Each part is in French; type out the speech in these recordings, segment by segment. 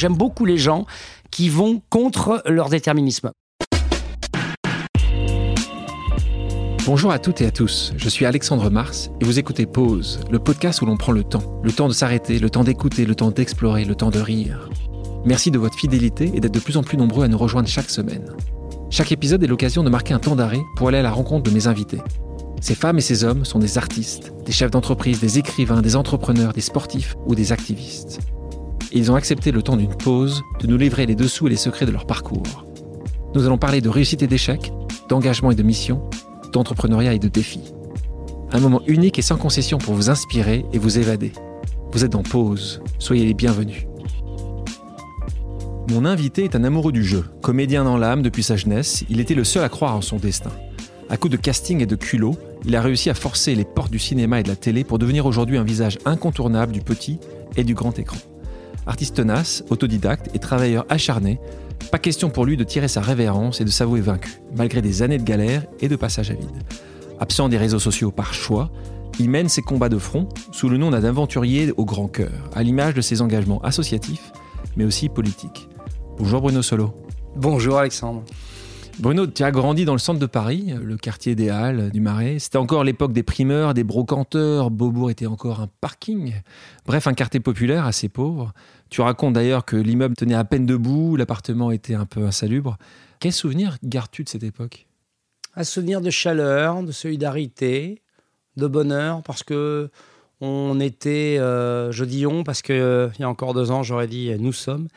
J'aime beaucoup les gens qui vont contre leur déterminisme. Bonjour à toutes et à tous, je suis Alexandre Mars et vous écoutez Pause, le podcast où l'on prend le temps. Le temps de s'arrêter, le temps d'écouter, le temps d'explorer, le temps de rire. Merci de votre fidélité et d'être de plus en plus nombreux à nous rejoindre chaque semaine. Chaque épisode est l'occasion de marquer un temps d'arrêt pour aller à la rencontre de mes invités. Ces femmes et ces hommes sont des artistes, des chefs d'entreprise, des écrivains, des entrepreneurs, des sportifs ou des activistes. Ils ont accepté le temps d'une pause de nous livrer les dessous et les secrets de leur parcours. Nous allons parler de réussite et d'échec, d'engagement et de mission, d'entrepreneuriat et de défis. Un moment unique et sans concession pour vous inspirer et vous évader. Vous êtes en pause, soyez les bienvenus. Mon invité est un amoureux du jeu. Comédien dans l'âme depuis sa jeunesse, il était le seul à croire en son destin. À coup de casting et de culot, il a réussi à forcer les portes du cinéma et de la télé pour devenir aujourd'hui un visage incontournable du petit et du grand écran. Artiste tenace, autodidacte et travailleur acharné, pas question pour lui de tirer sa révérence et de s'avouer vaincu, malgré des années de galère et de passage à vide. Absent des réseaux sociaux par choix, il mène ses combats de front sous le nom d'un aventurier au grand cœur, à l'image de ses engagements associatifs, mais aussi politiques. Bonjour Bruno Solo. Bonjour Alexandre. Bruno, tu as grandi dans le centre de Paris, le quartier des Halles, du Marais. C'était encore l'époque des primeurs, des brocanteurs. Beaubourg était encore un parking. Bref, un quartier populaire assez pauvre. Tu racontes d'ailleurs que l'immeuble tenait à peine debout, l'appartement était un peu insalubre. Quel souvenir gardes-tu de cette époque? Un souvenir de chaleur, de solidarité, de bonheur, parce que on était, euh, je dis on, parce qu'il euh, y a encore deux ans, j'aurais dit nous sommes.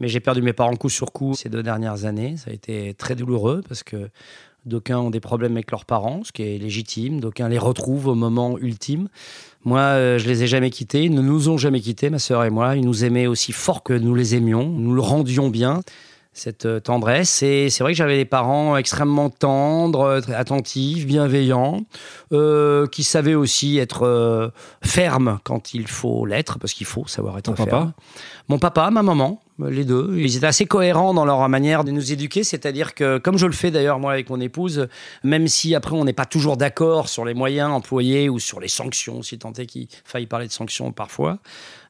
Mais j'ai perdu mes parents coup sur coup ces deux dernières années. Ça a été très douloureux parce que d'aucuns ont des problèmes avec leurs parents, ce qui est légitime. D'aucuns les retrouvent au moment ultime. Moi, euh, je les ai jamais quittés. Ils ne nous ont jamais quittés, ma sœur et moi. Ils nous aimaient aussi fort que nous les aimions. Nous le rendions bien cette euh, tendresse. Et c'est vrai que j'avais des parents extrêmement tendres, attentifs, bienveillants, euh, qui savaient aussi être fermes quand il faut l'être, parce qu'il faut savoir être Ton ferme. papa Mon papa, ma maman, les deux. Ils étaient assez cohérents dans leur manière de nous éduquer, c'est-à-dire que, comme je le fais d'ailleurs moi avec mon épouse, même si après on n'est pas toujours d'accord sur les moyens employés ou sur les sanctions, si tant est qu'il faille parler de sanctions parfois.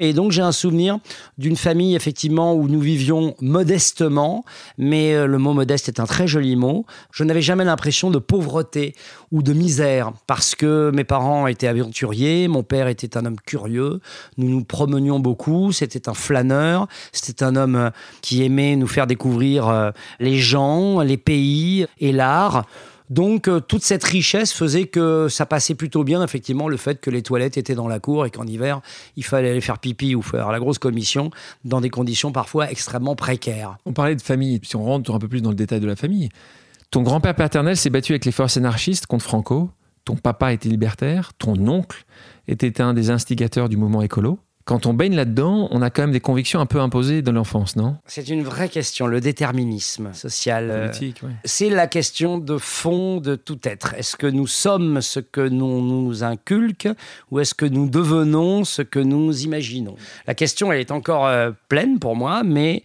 Et donc j'ai un souvenir d'une famille effectivement où nous vivions modestement, mais euh, le mot modeste est un très joli mot. Je n'avais jamais l'impression de pauvreté ou de misère parce que mes parents étaient aventuriers, mon père était un homme curieux, nous nous promenions beaucoup, c'était un flâneur, c'était un homme euh, qui aimait nous faire découvrir euh, les gens, les pays et l'art. Donc euh, toute cette richesse faisait que ça passait plutôt bien, effectivement, le fait que les toilettes étaient dans la cour et qu'en hiver, il fallait aller faire pipi ou faire la grosse commission dans des conditions parfois extrêmement précaires. On parlait de famille, si on rentre un peu plus dans le détail de la famille. Ton grand-père paternel s'est battu avec les forces anarchistes contre Franco. Ton papa était libertaire. Ton oncle était un des instigateurs du mouvement écolo quand on baigne là-dedans, on a quand même des convictions un peu imposées de l'enfance, non? C'est une vraie question, le déterminisme social. euh, Politique, ouais. C'est la question de fond de tout être. Est-ce que nous sommes ce que nous nous inculque ou est-ce que nous devenons ce que nous imaginons? La question, elle est encore euh, pleine pour moi, mais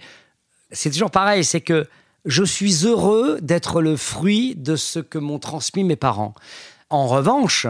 c'est toujours pareil, c'est que je suis heureux d'être le fruit de ce que m'ont transmis mes parents. En revanche,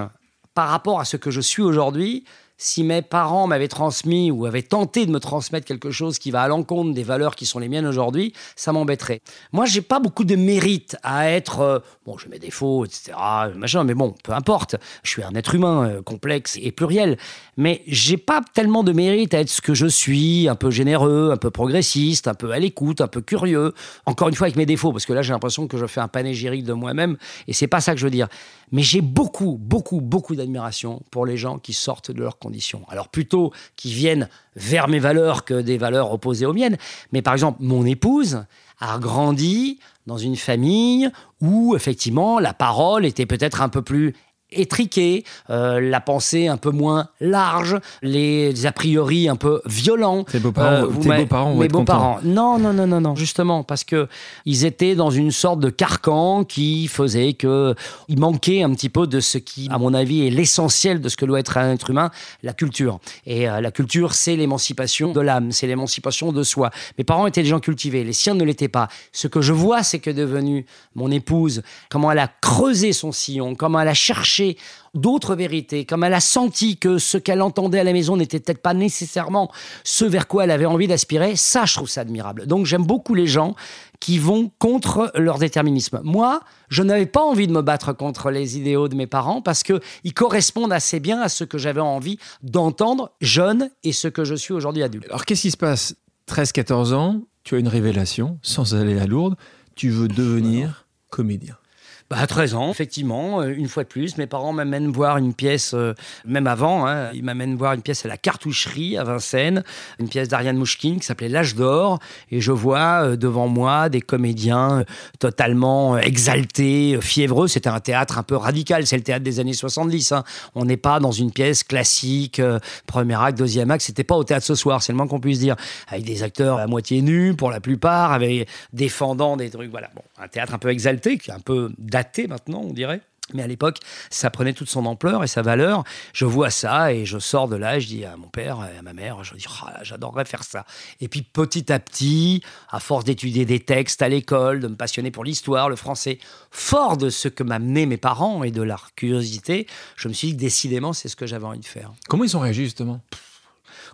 par rapport à ce que je suis aujourd'hui, si mes parents m'avaient transmis ou avaient tenté de me transmettre quelque chose qui va à l'encontre des valeurs qui sont les miennes aujourd'hui, ça m'embêterait. Moi, j'ai pas beaucoup de mérite à être. euh, bon, j'ai mes défauts, etc. Machin, mais bon, peu importe. Je suis un être humain euh, complexe et pluriel. Mais j'ai pas tellement de mérite à être ce que je suis, un peu généreux, un peu progressiste, un peu à l'écoute, un peu curieux. Encore une fois, avec mes défauts, parce que là, j'ai l'impression que je fais un panégyrique de moi-même, et c'est pas ça que je veux dire. Mais j'ai beaucoup, beaucoup, beaucoup d'admiration pour les gens qui sortent de leurs Alors plutôt qui viennent vers mes valeurs que des valeurs opposées aux miennes. Mais par exemple, mon épouse a grandi dans une famille où effectivement la parole était peut-être un peu plus étriquée, euh, la pensée un peu moins large, les a priori un peu violents. Tes beaux-parents- vont mes beaux-parents. Non, non, non, non, non, justement, parce que ils étaient dans une sorte de carcan qui faisait que il manquait un petit peu de ce qui, à mon avis, est l'essentiel de ce que doit être un être humain, la culture. Et euh, la culture, c'est l'émancipation de l'âme, c'est l'émancipation de soi. Mes parents étaient des gens cultivés, les siens ne l'étaient pas. Ce que je vois, c'est que devenu mon épouse, comment elle a creusé son sillon, comment elle a cherché d'autres vérités, comme elle a senti que ce qu'elle entendait à la maison n'était peut-être pas nécessairement ce vers quoi elle avait envie d'aspirer, ça, je trouve ça admirable. Donc j'aime beaucoup les gens qui vont contre leur déterminisme. Moi, je n'avais pas envie de me battre contre les idéaux de mes parents parce qu'ils correspondent assez bien à ce que j'avais envie d'entendre jeune et ce que je suis aujourd'hui adulte. Alors qu'est-ce qui se passe? 13-14 ans, tu as une révélation, sans aller à Lourdes, tu veux devenir comédien. Bah, à 13 ans, effectivement, euh, une fois de plus, mes parents m'amènent voir une pièce, euh, même avant, hein, ils m'amènent voir une pièce à la cartoucherie à Vincennes, une pièce d'Ariane Mouchkine qui s'appelait L'âge d'or, et je vois euh, devant moi des comédiens totalement exaltés, fiévreux. C'était un théâtre un peu radical, c'est le théâtre des années 70. Hein. On n'est pas dans une pièce classique, premier acte, deuxième acte, c'était pas au théâtre ce soir, c'est le moins qu'on puisse dire, avec des acteurs à moitié nus pour la plupart, avec défendant des trucs, voilà. Bon, un théâtre un peu exalté, qui est un peu daté maintenant, on dirait. Mais à l'époque, ça prenait toute son ampleur et sa valeur. Je vois ça et je sors de là, je dis à mon père et à ma mère, je dis, oh, j'adorerais faire ça. Et puis petit à petit, à force d'étudier des textes à l'école, de me passionner pour l'histoire, le français, fort de ce que m'amenaient mes parents et de leur curiosité, je me suis dit que décidément, c'est ce que j'avais envie de faire. Comment ils ont réagi justement?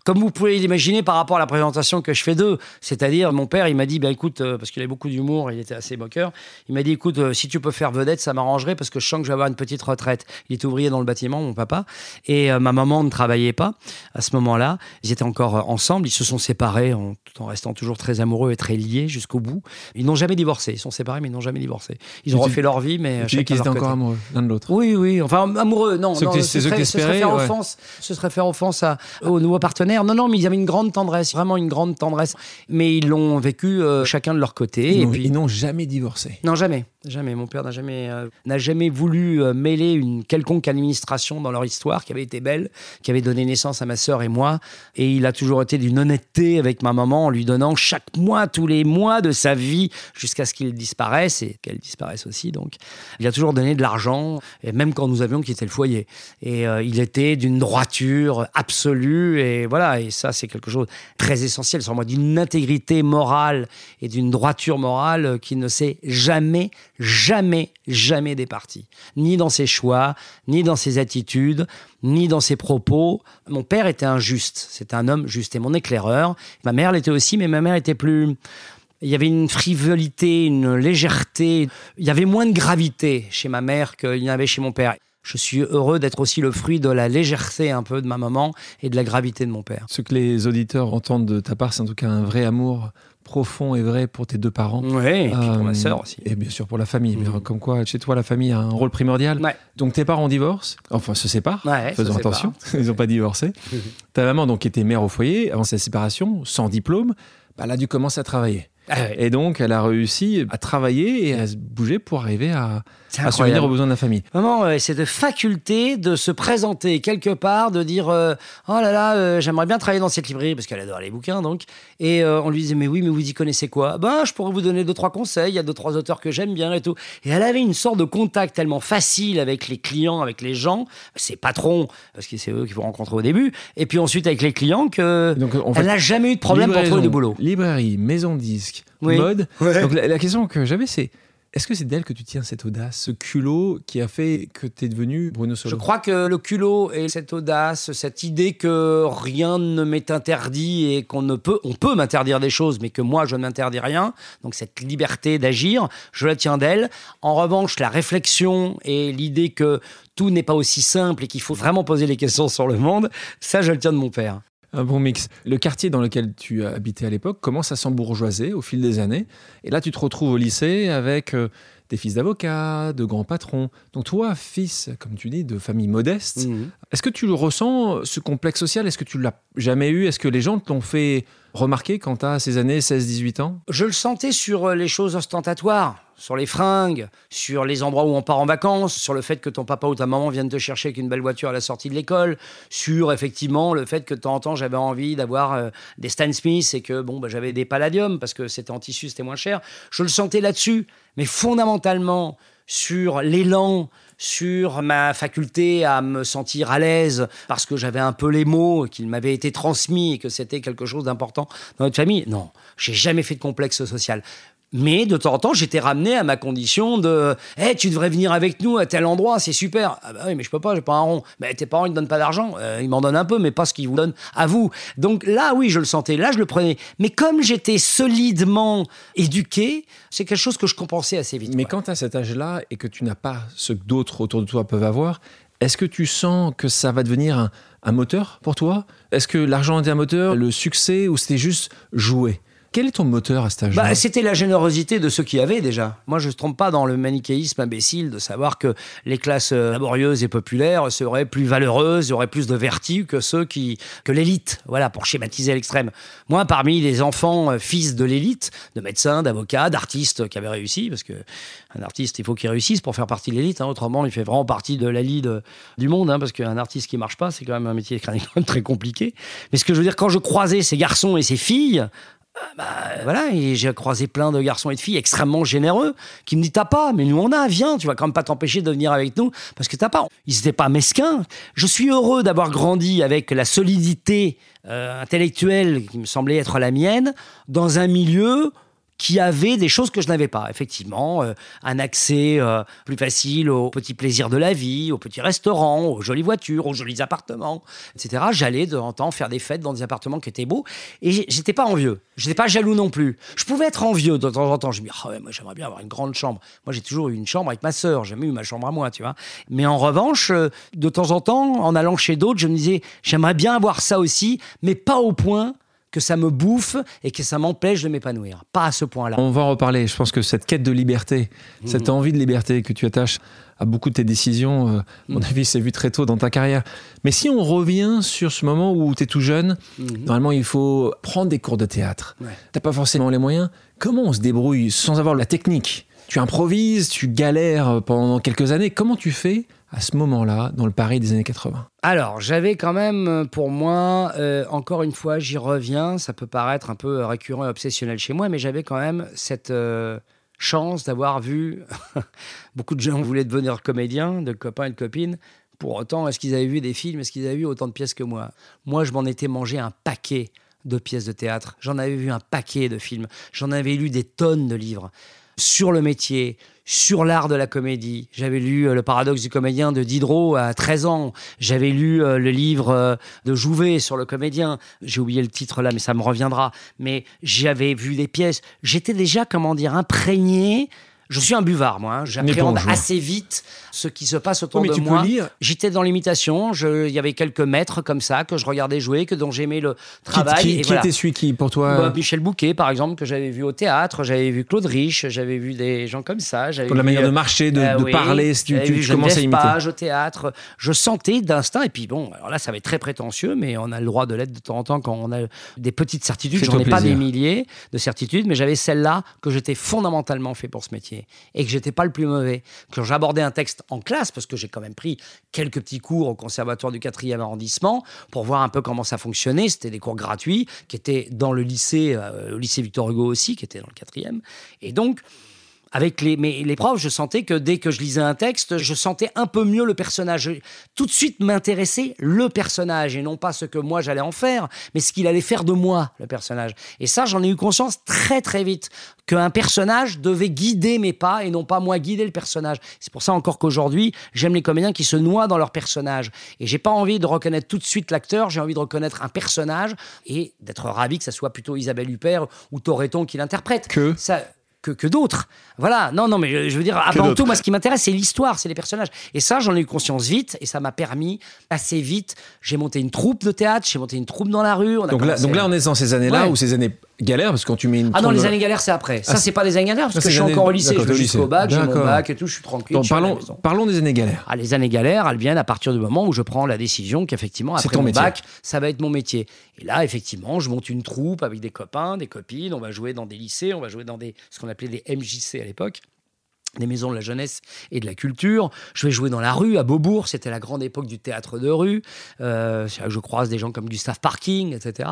Comme vous pouvez l'imaginer par rapport à la présentation que je fais d'eux. C'est-à-dire, mon père, il m'a dit, ben écoute, euh, parce qu'il avait beaucoup d'humour, il était assez moqueur, il m'a dit, écoute, euh, si tu peux faire vedette, ça m'arrangerait parce que je sens que je vais avoir une petite retraite. Il était ouvrier dans le bâtiment, mon papa, et euh, ma maman ne travaillait pas à ce moment-là. Ils étaient encore ensemble, ils se sont séparés en, tout en restant toujours très amoureux et très liés jusqu'au bout. Ils n'ont jamais divorcé, ils sont séparés, mais ils n'ont jamais divorcé. Ils ont refait leur vie, mais. Tu dis qu'ils étaient encore amoureux l'un de l'autre Oui, oui, enfin amoureux, non. ce, serait, faire offense, ce serait faire offense à, aux nouveaux partenaires. Non, non, mais ils avaient une grande tendresse, vraiment une grande tendresse. Mais ils l'ont vécu euh, chacun de leur côté. Ils et puis ils n'ont jamais divorcé. Non, jamais. Jamais. Mon père n'a jamais, euh, n'a jamais voulu euh, mêler une quelconque administration dans leur histoire qui avait été belle, qui avait donné naissance à ma sœur et moi. Et il a toujours été d'une honnêteté avec ma maman en lui donnant chaque mois, tous les mois de sa vie jusqu'à ce qu'il disparaisse et qu'elle disparaisse aussi. Donc, il a toujours donné de l'argent, et même quand nous avions quitté le foyer. Et il était d'une droiture absolue. Et voilà. Et ça, c'est quelque chose de très essentiel sur moi, d'une intégrité morale et d'une droiture morale qui ne s'est jamais jamais, jamais départi. Ni dans ses choix, ni dans ses attitudes, ni dans ses propos. Mon père était un juste. C'est un homme juste. Et mon éclaireur, ma mère l'était aussi, mais ma mère était plus... Il y avait une frivolité, une légèreté. Il y avait moins de gravité chez ma mère qu'il y en avait chez mon père. Je suis heureux d'être aussi le fruit de la légèreté un peu de ma maman et de la gravité de mon père. Ce que les auditeurs entendent de ta part, c'est en tout cas un vrai amour profond et vrai pour tes deux parents. Oui, et pour ma sœur aussi. Et bien sûr pour la famille. Mm. Comme quoi, chez toi, la famille a un rôle primordial. Donc tes parents divorcent, enfin se séparent, faisons attention, ils n'ont pas divorcé. Ta maman, donc, était mère au foyer avant sa séparation, sans diplôme, bah, elle a dû commencer à travailler. Ah et donc, elle a réussi à travailler et à se bouger pour arriver à, à subvenir aux besoins de la famille. Maman, c'est de faculté de se présenter quelque part, de dire euh, Oh là là, euh, j'aimerais bien travailler dans cette librairie, parce qu'elle adore les bouquins, donc. Et euh, on lui disait Mais oui, mais vous y connaissez quoi? Ben, je pourrais vous donner deux, trois conseils, il y a deux, trois auteurs que j'aime bien et tout. Et elle avait une sorte de contact tellement facile avec les clients, avec les gens, ses patrons, parce que c'est eux qu'il faut rencontrer au début, et puis ensuite avec les clients, que donc, elle n'a jamais eu de problème pour trouver du boulot. Librairie, maison mode. Donc la, question que j'avais, c'est est-ce que c'est d'elle que tu tiens cette audace, ce culot qui a fait que tu es devenu Bruno Solo? Je crois que le culot et cette audace, cette idée que rien ne m'est interdit et qu'on ne peut, on peut m'interdire des choses, mais que moi je ne m'interdis rien, donc cette liberté d'agir, je la tiens d'elle. En revanche, la réflexion et l'idée que tout n'est pas aussi simple et qu'il faut vraiment poser les questions sur le monde, ça je le tiens de mon père. Un bon mix. Le quartier dans lequel tu as habité à l'époque commence à s'embourgeoiser au fil des années. Et là, tu te retrouves au lycée avec euh, des fils d'avocats, de grands patrons. Donc toi, fils, comme tu dis, de famille modeste, mhm. est-ce que tu le ressens, ce complexe social? Est-ce que tu l'as jamais eu? Est-ce que les gens t'ont fait remarquer quand tu as ces années 16-18 ans? Je le sentais sur euh, les choses ostentatoires sur les fringues, sur les endroits où on part en vacances, sur le fait que ton papa ou ta maman viennent te chercher avec une belle voiture à la sortie de l'école, sur effectivement le fait que de temps en temps j'avais envie d'avoir euh, des Stan Smith et que bon bah, j'avais des palladiums parce que c'était en tissu, c'était moins cher. Je le sentais là-dessus, mais fondamentalement sur l'élan, sur ma faculté à me sentir à l'aise parce que j'avais un peu les mots, qu'ils m'avaient été transmis et que c'était quelque chose d'important dans notre famille. Non, j'ai jamais fait de complexe social Mais de temps en temps, j'étais ramené à ma condition de hey, tu devrais venir avec nous à tel endroit, c'est super. Ah bah oui, mais je peux pas, j'ai pas un rond. Mais tes parents, ils ne donnent pas d'argent. Euh, ils m'en donnent un peu, mais pas ce qu'ils vous donnent à vous. Donc là, oui, je le sentais. Là, je le prenais. Mais comme j'étais solidement éduqué, c'est quelque chose que je compensais assez vite. Mais quand tu as cet âge-là et que tu n'as pas ce que d'autres autour de toi peuvent avoir, est-ce que tu sens que ça va devenir un, un moteur pour toi? Est-ce que l'argent était un moteur, le succès, ou c'était juste jouer? Quel est ton moteur à cet âge-là bah, C'était la générosité de ceux qui avaient déjà. Moi, je ne trompe pas dans le manichéisme imbécile de savoir que les classes euh, laborieuses et populaires seraient plus valeureuses, auraient plus de vertu que ceux qui, que l'élite. Voilà, pour schématiser l'extrême. Moi, parmi les enfants euh, fils de l'élite, de médecins, d'avocats, d'artistes qui avaient réussi, parce que un artiste, il faut qu'il réussisse pour faire partie de l'élite. Hein, autrement, il fait vraiment partie de la lead du monde, hein, parce qu'un artiste qui marche pas, c'est quand même un métier quand même très compliqué. Mais ce que je veux dire, quand je croisais ces garçons et ces filles, bah, voilà, et j'ai croisé plein de garçons et de filles extrêmement généreux qui me disent T'as pas, mais nous on a, viens, tu vas quand même pas t'empêcher de venir avec nous parce que t'as pas. Ils n'étaient pas mesquins. Je suis heureux d'avoir grandi avec la solidité euh, intellectuelle qui me semblait être la mienne dans un milieu qui avait des choses que je n'avais pas. Effectivement, euh, un accès euh, plus facile aux petits plaisirs de la vie, aux petits restaurants, aux jolies voitures, aux jolis appartements, etc. J'allais de temps en temps faire des fêtes dans des appartements qui étaient beaux et j'étais pas envieux. Je n'étais pas jaloux non plus. Je pouvais être envieux de temps en temps. Je me dis, ah ouais, moi j'aimerais bien avoir une grande chambre. Moi j'ai toujours eu une chambre avec ma sœur. J'ai jamais eu ma chambre à moi, tu vois. Mais en revanche, euh, de temps en temps, en allant chez d'autres, je me disais, j'aimerais bien avoir ça aussi, mais pas au point que ça me bouffe et que ça m'empêche de m'épanouir. Pas à ce point-là. On va en reparler. Je pense que cette quête de liberté, cette mhm. envie de liberté que tu attaches à beaucoup de tes décisions, euh, mon mhm. avis, c'est vu très tôt dans ta carrière. Mais si on revient sur ce moment où tu es tout jeune, mhm. normalement, il faut prendre des cours de théâtre. Tu n'as pas forcément les moyens. Comment on se débrouille sans avoir la technique? Tu improvises, tu galères pendant quelques années. Comment tu fais à ce moment-là, dans le Paris des années 80 Alors, j'avais quand même, euh, pour moi, euh, encore une fois, j'y reviens, ça peut paraître un peu récurrent et obsessionnel chez moi, mais j'avais quand même cette euh, chance d'avoir vu beaucoup de gens voulaient devenir comédiens, de copains et de copines. Pour autant, est-ce qu'ils avaient vu des films Est-ce qu'ils avaient vu autant de pièces que moi? Moi, je m'en étais mangé un paquet de pièces de théâtre. J'en avais vu un paquet de films. J'en avais lu des tonnes de livres sur le métier, sur l'art de la comédie. J'avais lu euh, Le paradoxe du comédien de Diderot à 13 ans. J'avais lu euh, le livre euh, de Jouvet sur le comédien. J'ai oublié le titre là, mais ça me reviendra. Mais j'avais vu des pièces. J'étais déjà, comment dire, imprégné je suis un buvard, moi. Hein. J'appréhende assez vite ce qui se passe autour de moi. J'étais dans l'imitation. Il y avait quelques maîtres comme ça que je regardais jouer, que dont j'aimais le travail. Qui, qui, était celui qui, pour toi bah, Michel Bouquet, par exemple, que j'avais vu au théâtre. J'avais vu Claude Rich. J'avais vu des gens comme ça. Pour la manière de marcher, de, euh, parler, si tu, tu, commences à imiter. Page, au théâtre. Je sentais d'instinct. Et puis bon, alors là, ça va être très prétentieux, mais on a le droit de l'être de temps en temps quand on a des petites certitudes. J'en ai pas des milliers de certitudes, mais j'avais celle-là que j'étais fondamentalement fait pour ce métier et que j'étais pas le plus mauvais. Quand j'abordais un texte en classe, parce que j'ai quand même pris quelques petits cours au conservatoire du 4e arrondissement pour voir un peu comment ça fonctionnait. C'était des cours gratuits qui étaient dans le lycée, euh, au lycée Victor Hugo aussi, qui était dans le 4e. Et donc, avec les, les profs, je sentais que dès que je lisais un texte, je sentais un peu mieux le personnage. Tout de suite m'intéressait le personnage et non pas ce que moi j'allais en faire, mais ce qu'il allait faire de moi, le personnage. Et ça, j'en ai eu conscience très très vite qu'un personnage devait guider mes pas et non pas moi guider le personnage. C'est pour ça encore qu'aujourd'hui, j'aime les comédiens qui se noient dans leur personnage. Et j'ai pas envie de reconnaître tout de suite l'acteur, j'ai envie de reconnaître un personnage et d'être ravi que ça soit plutôt Isabelle Huppert ou Toreton qui l'interprète. Que ça, que, d'autres. Voilà, non, non, mais je, veux dire, avant tout, moi, ce qui m'intéresse, c'est l'histoire, c'est les personnages. Et ça, j'en ai eu conscience vite, et ça m'a permis assez vite. J'ai monté une troupe de théâtre, j'ai monté une troupe dans la rue. donc, là, donc là, on est dans ces années-là ou ces années galère parce que quand tu mets une. Ah non, les années galères, c'est après. Ça, ah, c'est pas des années galères parce que je suis encore au lycée. Je vais jusqu'au bac, j'ai mon bac et tout, je suis tranquille. Donc, parlons, parlons des années galères. Ah, les années galères, elles viennent à partir du moment où je prends la décision qu'effectivement, après mon bac, ça va être mon métier. Et là, effectivement, je monte une troupe avec des copains, des copines, on va jouer dans des lycées, on va jouer dans des, ce qu'on appelait des MJC à l'époque des maisons de la jeunesse et de la culture. Je vais jouer dans la rue à Beaubourg, c'était la grande époque du théâtre de rue. Euh, je croise des gens comme Gustave Parking, etc.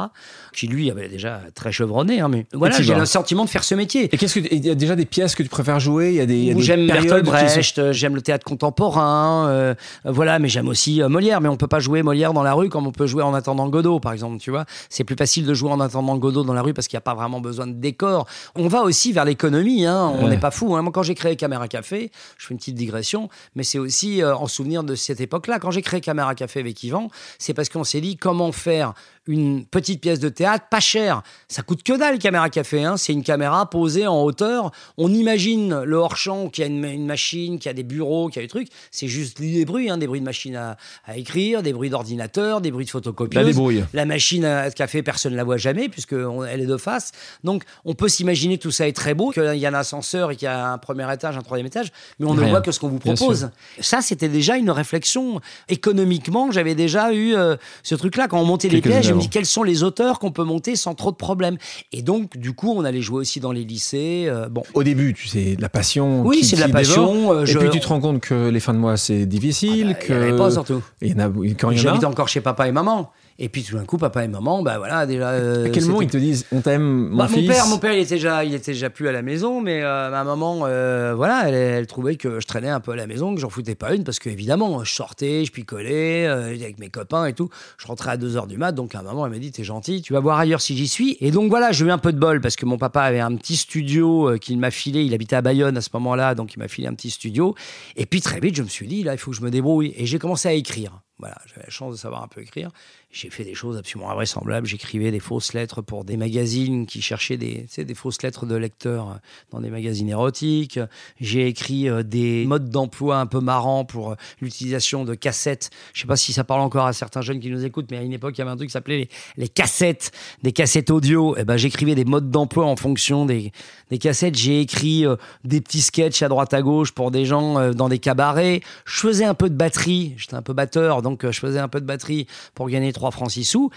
Qui lui avait déjà très chevronné. Hein, mais voilà, j'ai le sentiment de faire ce métier. Et qu'est-ce que il y a déjà des pièces que tu préfères jouer? Il y a des, j'aime Bertolt Brecht, j'aime le théâtre contemporain, euh, voilà, mais j'aime aussi euh, Molière. Mais on peut pas jouer Molière dans la rue comme on peut jouer en attendant Godot, par exemple. Tu vois, c'est plus facile de jouer en attendant Godot dans la rue parce qu'il n'y a pas vraiment besoin de décor. On va aussi vers l'économie. Hein, on n'est pas fou. Hein. Moi, quand j'ai créé Caméra Café, je fais une petite digression, mais c'est aussi euh, en souvenir de cette époque-là. Quand j'ai créé Caméra Café avec Yvan, c'est parce qu'on s'est dit comment faire une petite pièce de théâtre, pas chère. Ça coûte que dalle, caméra café. Hein. C'est une caméra posée en hauteur. On imagine le hors-champ qui a une, machine, qui a des bureaux, qui a des trucs. C'est juste des bruits, hein. des bruits de machine à, écrire, des bruits d'ordinateur, des bruits de photocopieuse. La, machine à café, personne ne la voit jamais puisqu'elle est de face. Donc, on peut s'imaginer que tout ça est très beau, qu'il y a un ascenseur et qu'il y a un premier étage, un troisième étage, mais on ne voit que ce qu'on vous propose. Ça, c'était déjà une réflexion. Économiquement, j'avais déjà eu euh, ce truc-là. Quand on montait les pièges, me quels sont les auteurs qu'on peut monter sans trop de problèmes. Et donc, du coup, on allait jouer aussi dans les lycées. Euh, bon. Au début, tu sais, de la passion. Oui, c'est de la passion. Euh, et puis tu te rends compte que les fins de mois, c'est difficile. Ah bah, que... Il n'y en avait pas surtout. Il y en a, quand il y en a. J'habite encore chez papa et maman. Et puis tout d'un coup, papa et maman, bah voilà, déjà. Euh, à quel moment ils te disent on t'aime, mon bah, fils Mon père, mon père, il était déjà, il était déjà plus à la maison, mais euh, ma maman, euh, voilà, elle, trouvait que je traînais un peu à la maison, que j'en foutais pas une, parce qu'évidemment, je sortais, je picolais avec mes copains et tout. Je rentrais à 2 h du mat, donc à un moment, elle m'a dit t'es gentil, tu vas voir ailleurs si j'y suis. Et donc voilà, j'ai eu un peu de bol parce que mon papa avait un petit studio qu'il m'a filé. Il habitait à Bayonne à ce moment-là, donc il m'a filé un petit studio. Et puis très vite, je me suis dit là, il faut que je me débrouille. Et j'ai commencé à écrire. Voilà, j'avais la chance de savoir un peu écrire. J'ai fait des choses absolument invraisemblables. J'écrivais des fausses lettres pour des magazines qui cherchaient des, des fausses lettres de lecteurs euh, dans des magazines érotiques. J'ai écrit euh, des modes d'emploi un peu marrants pour euh, l'utilisation de cassettes. Je sais pas si ça parle encore à certains jeunes qui nous écoutent, mais à une époque, il y avait un truc qui s'appelait les, cassettes, des cassettes audio. Et eh ben, j'écrivais des modes d'emploi en fonction des, des cassettes. J'ai écrit des petits sketchs à droite à gauche pour des gens dans des cabarets. Je faisais un peu de batterie. J'étais un peu batteur, donc je faisais un peu de batterie pour gagner 3 francs 6 sous.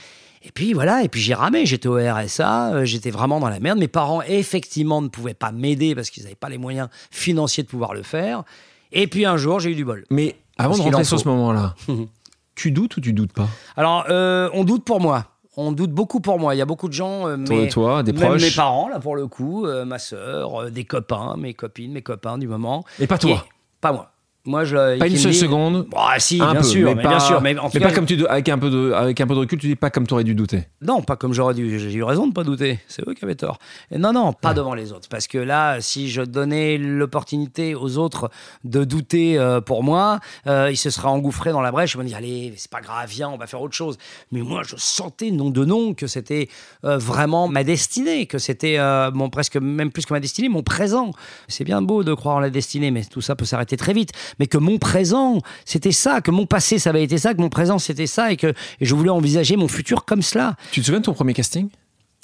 Et puis voilà, et puis j'ai ramé, j'étais au RSA, euh, j'étais vraiment dans la merde. Mes parents, effectivement, ne pouvaient pas m'aider parce qu'ils n'avaient pas les moyens financiers de pouvoir le faire. Et puis un jour, j'ai eu du bol. Mais avant de rentrer sur ce moment-là, tu doutes ou tu doutes pas? Alors, euh, on doute pour moi. On doute beaucoup pour moi. Il y a beaucoup de gens, euh, mais, toi, des même mes parents, là, pour le coup, ma sœur, des copains, mes copines, mes copains du moment. Et pas toi Pas moi. Moi, je, pas une seule seconde. Bah, si, bien sûr, mais, bien sûr. Mais, pas comme tu, avec un peu de, avec un peu de recul, tu dis pas comme tu aurais dû douter. Non, pas comme j'aurais dû. J'ai eu raison de pas douter. C'est eux qui avaient tort. Et non, non, pas devant les autres, parce que là, si je donnais l'opportunité aux autres de douter euh, pour moi, euh, ils se seraient engouffrés dans la brèche. Ils me dire allez, c'est pas grave, viens, on va faire autre chose. Mais moi, je sentais nom de nom que c'était euh, vraiment ma destinée, que c'était mon presque même plus que ma destinée, mon présent. C'est bien beau de croire en la destinée, mais tout ça peut s'arrêter très vite mais que mon présent, c'était ça, que mon passé, ça avait été ça, que mon présent, c'était ça, et que je voulais envisager mon futur comme cela. Tu te souviens de ton premier casting?